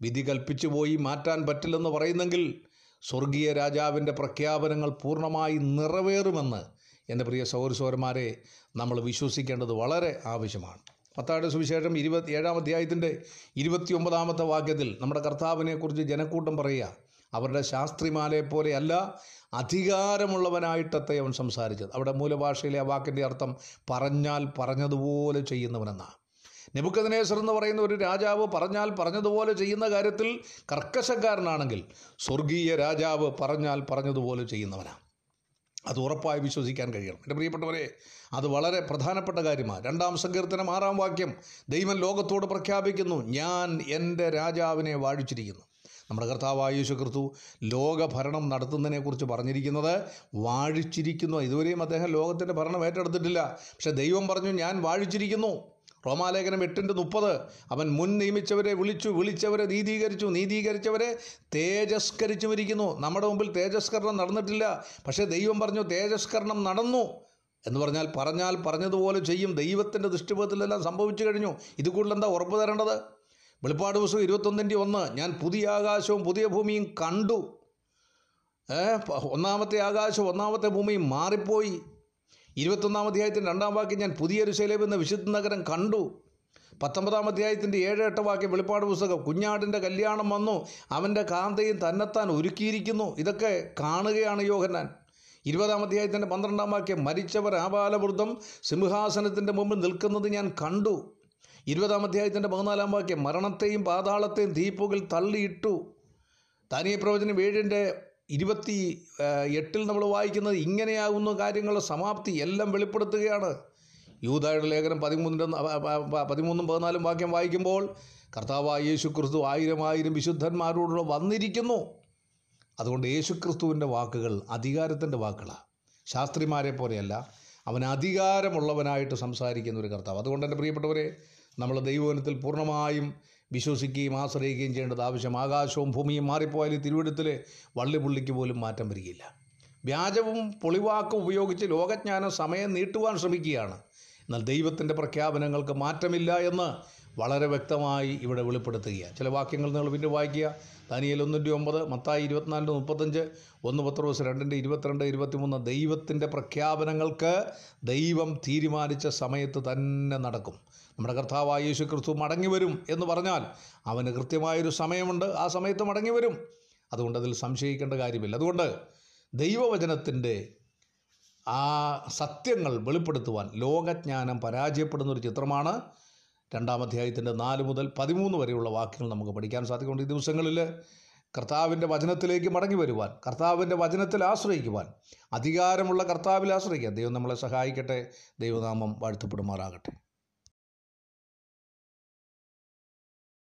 വിധി കൽപ്പിച്ചു പോയി മാറ്റാൻ പറ്റില്ലെന്ന് പറയുന്നെങ്കിൽ സ്വർഗീയ രാജാവിന്റെ പ്രഖ്യാപനങ്ങൾ പൂർണമായി നിറവേറുമെന്ന് എന്റെ പ്രിയ സൗരസോരന്മാരെ നമ്മൾ വിശ്വസിക്കേണ്ടത് വളരെ ആവശ്യമാണ്. പത്താട് സുവിശേഷം ഇരുപത്തി ഏഴാം അധ്യായത്തിന്റെ ഇരുപത്തിയൊമ്പതാമത്തെ വാക്യത്തിൽ നമ്മുടെ കർത്താവിനെക്കുറിച്ച് ജനക്കൂട്ടം പറയുക അവരുടെ ശാസ്ത്രിമാരെ പോലെയല്ല അധികാരമുള്ളവനായിട്ടത്തെ അവൻ സംസാരിച്ചത്. അവിടെ മൂലഭാഷയിലെ ആ വാക്കിന്റെ അർത്ഥം പറഞ്ഞാൽ പറഞ്ഞതുപോലെ ചെയ്യുന്നവനെന്നാണ് നെബുക്കദിനേശ്വർ എന്ന് പറയുന്ന ഒരു രാജാവ് പറഞ്ഞാൽ പറഞ്ഞതുപോലെ ചെയ്യുന്ന കാര്യത്തിൽ കർക്കശക്കാരനാണെങ്കിൽ സ്വർഗീയ രാജാവ് പറഞ്ഞാൽ പറഞ്ഞതുപോലെ ചെയ്യുന്നവനാണ് അത് ഉറപ്പായി വിശ്വസിക്കാൻ കഴിയണം. എന്റെ പ്രിയപ്പെട്ടവരെ അത് വളരെ പ്രധാനപ്പെട്ട കാര്യമാണ് രണ്ടാം സങ്കീർത്തനം ആറാം വാക്യം ദൈവം ലോകത്തോട് പ്രഖ്യാപിക്കുന്നു ഞാൻ എന്റെ രാജാവിനെ വാഴിച്ചിരിക്കുന്നു. നമ്മുടെ കർത്താവായ യേശു ക്രിസ്തു ലോകഭരണം നടത്തുന്നതിനെക്കുറിച്ച് പറഞ്ഞിരിക്കുന്നത് വാഴിച്ചിരിക്കുന്നു. ഇതുവരെയും അദ്ദേഹം ലോകത്തിന്റെ ഭരണം ഏറ്റെടുത്തിട്ടില്ല. പക്ഷെ ദൈവം പറഞ്ഞു ഞാൻ വാഴിച്ചിരിക്കുന്നു. റോമാലേഖനം എട്ടിന്റെ മുപ്പത് അവൻ മുൻ നിയമിച്ചവരെ വിളിച്ചു വിളിച്ചവരെ നീതീകരിച്ചു നീതീകരിച്ചവരെ തേജസ്കരിച്ചു ഇരിക്കുന്നു നമ്മുടെ മുമ്പിൽ തേജസ്കരണം നടന്നിട്ടില്ല. പക്ഷേ ദൈവം പറഞ്ഞു തേജസ്കരണം നടന്നു. എന്ന് പറഞ്ഞാൽ പറഞ്ഞാൽ പറഞ്ഞതുപോലെ ചെയ്യും. ദൈവത്തിന്റെ ദൃഷ്ടിപഥത്തിലെല്ലാം സംഭവിച്ചു കഴിഞ്ഞു. ഇത് കൂടുതൽ എന്താ ഉറപ്പ് തരേണ്ടത്? വെളിപ്പാട് ദിവസം ഇരുപത്തൊന്നിന്റെ ഒന്ന്. ഞാൻ പുതിയ ആകാശവും പുതിയ ഭൂമിയും കണ്ടു. ഒന്നാമത്തെ ആകാശവും ഒന്നാമത്തെ ഭൂമിയും മാറിപ്പോയി. ഇരുപത്തൊന്നാം അധ്യായത്തിന്റെ രണ്ടാം വാക്യം ഞാൻ പുതിയൊരു രുശലേം എന്ന വിശുദ്ധ നഗരം കണ്ടു. പത്തൊമ്പതാം അധ്യായത്തിന്റെ ഏഴ് എട്ട് വാക്യം വെളിപ്പാട് പുസ്തകം കുഞ്ഞാടിന്റെ കല്യാണം വന്നു. അവന്റെ കാന്തയും തന്നെത്താൻ ഒരുക്കിയിരിക്കുന്നു. ഇതൊക്കെ കാണുകയാണ് യോഹന്നാൻ. ഇരുപതാം അധ്യായത്തിന്റെ പന്ത്രണ്ടാം വാക്യം മരിച്ചവർ ആപാലവൃദ്ധം സിംഹാസനത്തിന്റെ മുമ്പിൽ നിൽക്കുന്നത് ഞാൻ കണ്ടു. ഇരുപതാം അധ്യായത്തിന്റെ പതിനാലാം വാക്യം മരണത്തെയും പാതാളത്തെയും തീപ്പുകൾ തള്ളിയിട്ടു. താനീയ പ്രവചനം ഏഴിന്റെ ഇരുപത്തി എട്ടിൽ നമ്മൾ വായിക്കുന്നത് ഇങ്ങനെയാകുന്ന കാര്യങ്ങളുടെ സമാപ്തി എല്ലാം വെളിപ്പെടുത്തുകയാണ്. യൂതായുടെ ലേഖനം പതിമൂന്നിന്റെ പതിമൂന്നും പതിനാലും വാക്യം വായിക്കുമ്പോൾ കർത്താവായ യേശു ക്രിസ്തു ആയിരം ആയിരം വിശുദ്ധന്മാരോടുള്ള വന്നിരിക്കുന്നു. അതുകൊണ്ട് യേശു ക്രിസ്തുവിന്റെ വാക്കുകൾ അധികാരത്തിന്റെ വാക്കുകളാണ് ശാസ്ത്രിമാരെ പോലെയല്ല അവൻ അധികാരമുള്ളവനായിട്ട് സംസാരിക്കുന്ന ഒരു കർത്താവ്. അതുകൊണ്ട് എന്റെ പ്രിയപ്പെട്ടവരെ നമ്മൾ ദൈവവനത്തിൽ പൂർണമായും വിശ്വസിക്കുകയും ആശ്രയിക്കുകയും ചെയ്യേണ്ടത് ആവശ്യം. ആകാശവും ഭൂമിയും മാറിപ്പോയാലും തിരുവിടത്തിൽ വള്ളിപുള്ളിക്ക് പോലും മാറ്റം വരികയില്ല. വ്യാജവും പൊളിവാക്കും ഉപയോഗിച്ച് ലോകജ്ഞാനം സമയം നീട്ടുവാൻ ശ്രമിക്കുകയാണ്. എന്നാൽ ദൈവത്തിന്റെ പ്രഖ്യാപനങ്ങൾക്ക് മാറ്റമില്ല എന്ന് വളരെ വ്യക്തമായി ഇവിടെ വെളിപ്പെടുത്തുകയാണ്. ചില വാക്യങ്ങൾ നിങ്ങൾ പിന്നെ വായിക്കുക. ദാനിയൽ ഒന്നിന്റെ ഒമ്പത് മത്തായി ഇരുപത്തിനാലിന്റെ മുപ്പത്തഞ്ച് ഒന്ന് പത്ത് ദിവസം രണ്ടിന്റെ ഇരുപത്തിരണ്ട് ഇരുപത്തിമൂന്ന്. ദൈവത്തിന്റെ പ്രഖ്യാപനങ്ങൾക്ക് ദൈവം തീരുമാനിച്ച സമയത്ത് തന്നെ നടക്കും. നമ്മുടെ കർത്താവായ യേശു ക്രിസ്തു മടങ്ങി വരും എന്ന് പറഞ്ഞാൽ അവന് കൃത്യമായൊരു സമയമുണ്ട്. ആ സമയത്ത് മടങ്ങി വരും അതുകൊണ്ട് അതിൽ സംശയിക്കേണ്ട കാര്യമില്ല. അതുകൊണ്ട് ദൈവവചനത്തിന്റെ ആ സത്യങ്ങൾ വെളിപ്പെടുത്തുവാൻ ലോകജ്ഞാനം പരാജയപ്പെടുന്ന ഒരു ചിത്രമാണ് രണ്ടാം അധ്യായത്തിന്റെ നാല് മുതൽ പതിമൂന്ന് വരെയുള്ള വാക്യങ്ങൾ നമുക്ക് പഠിക്കാൻ സാധിക്കുന്നുണ്ട്. ഈ ദിവസങ്ങളിൽ കർത്താവിന്റെ വചനത്തിലേക്ക് മടങ്ങി വരുവാൻ കർത്താവിന്റെ വചനത്തിൽ ആശ്രയിക്കുവാൻ അധികാരമുള്ള കർത്താവിൽ ആശ്രയിക്കുക ദൈവം നമ്മളെ സഹായിക്കട്ടെ. ദൈവനാമം വാഴ്ത്തപ്പെടുമാറാകട്ടെ.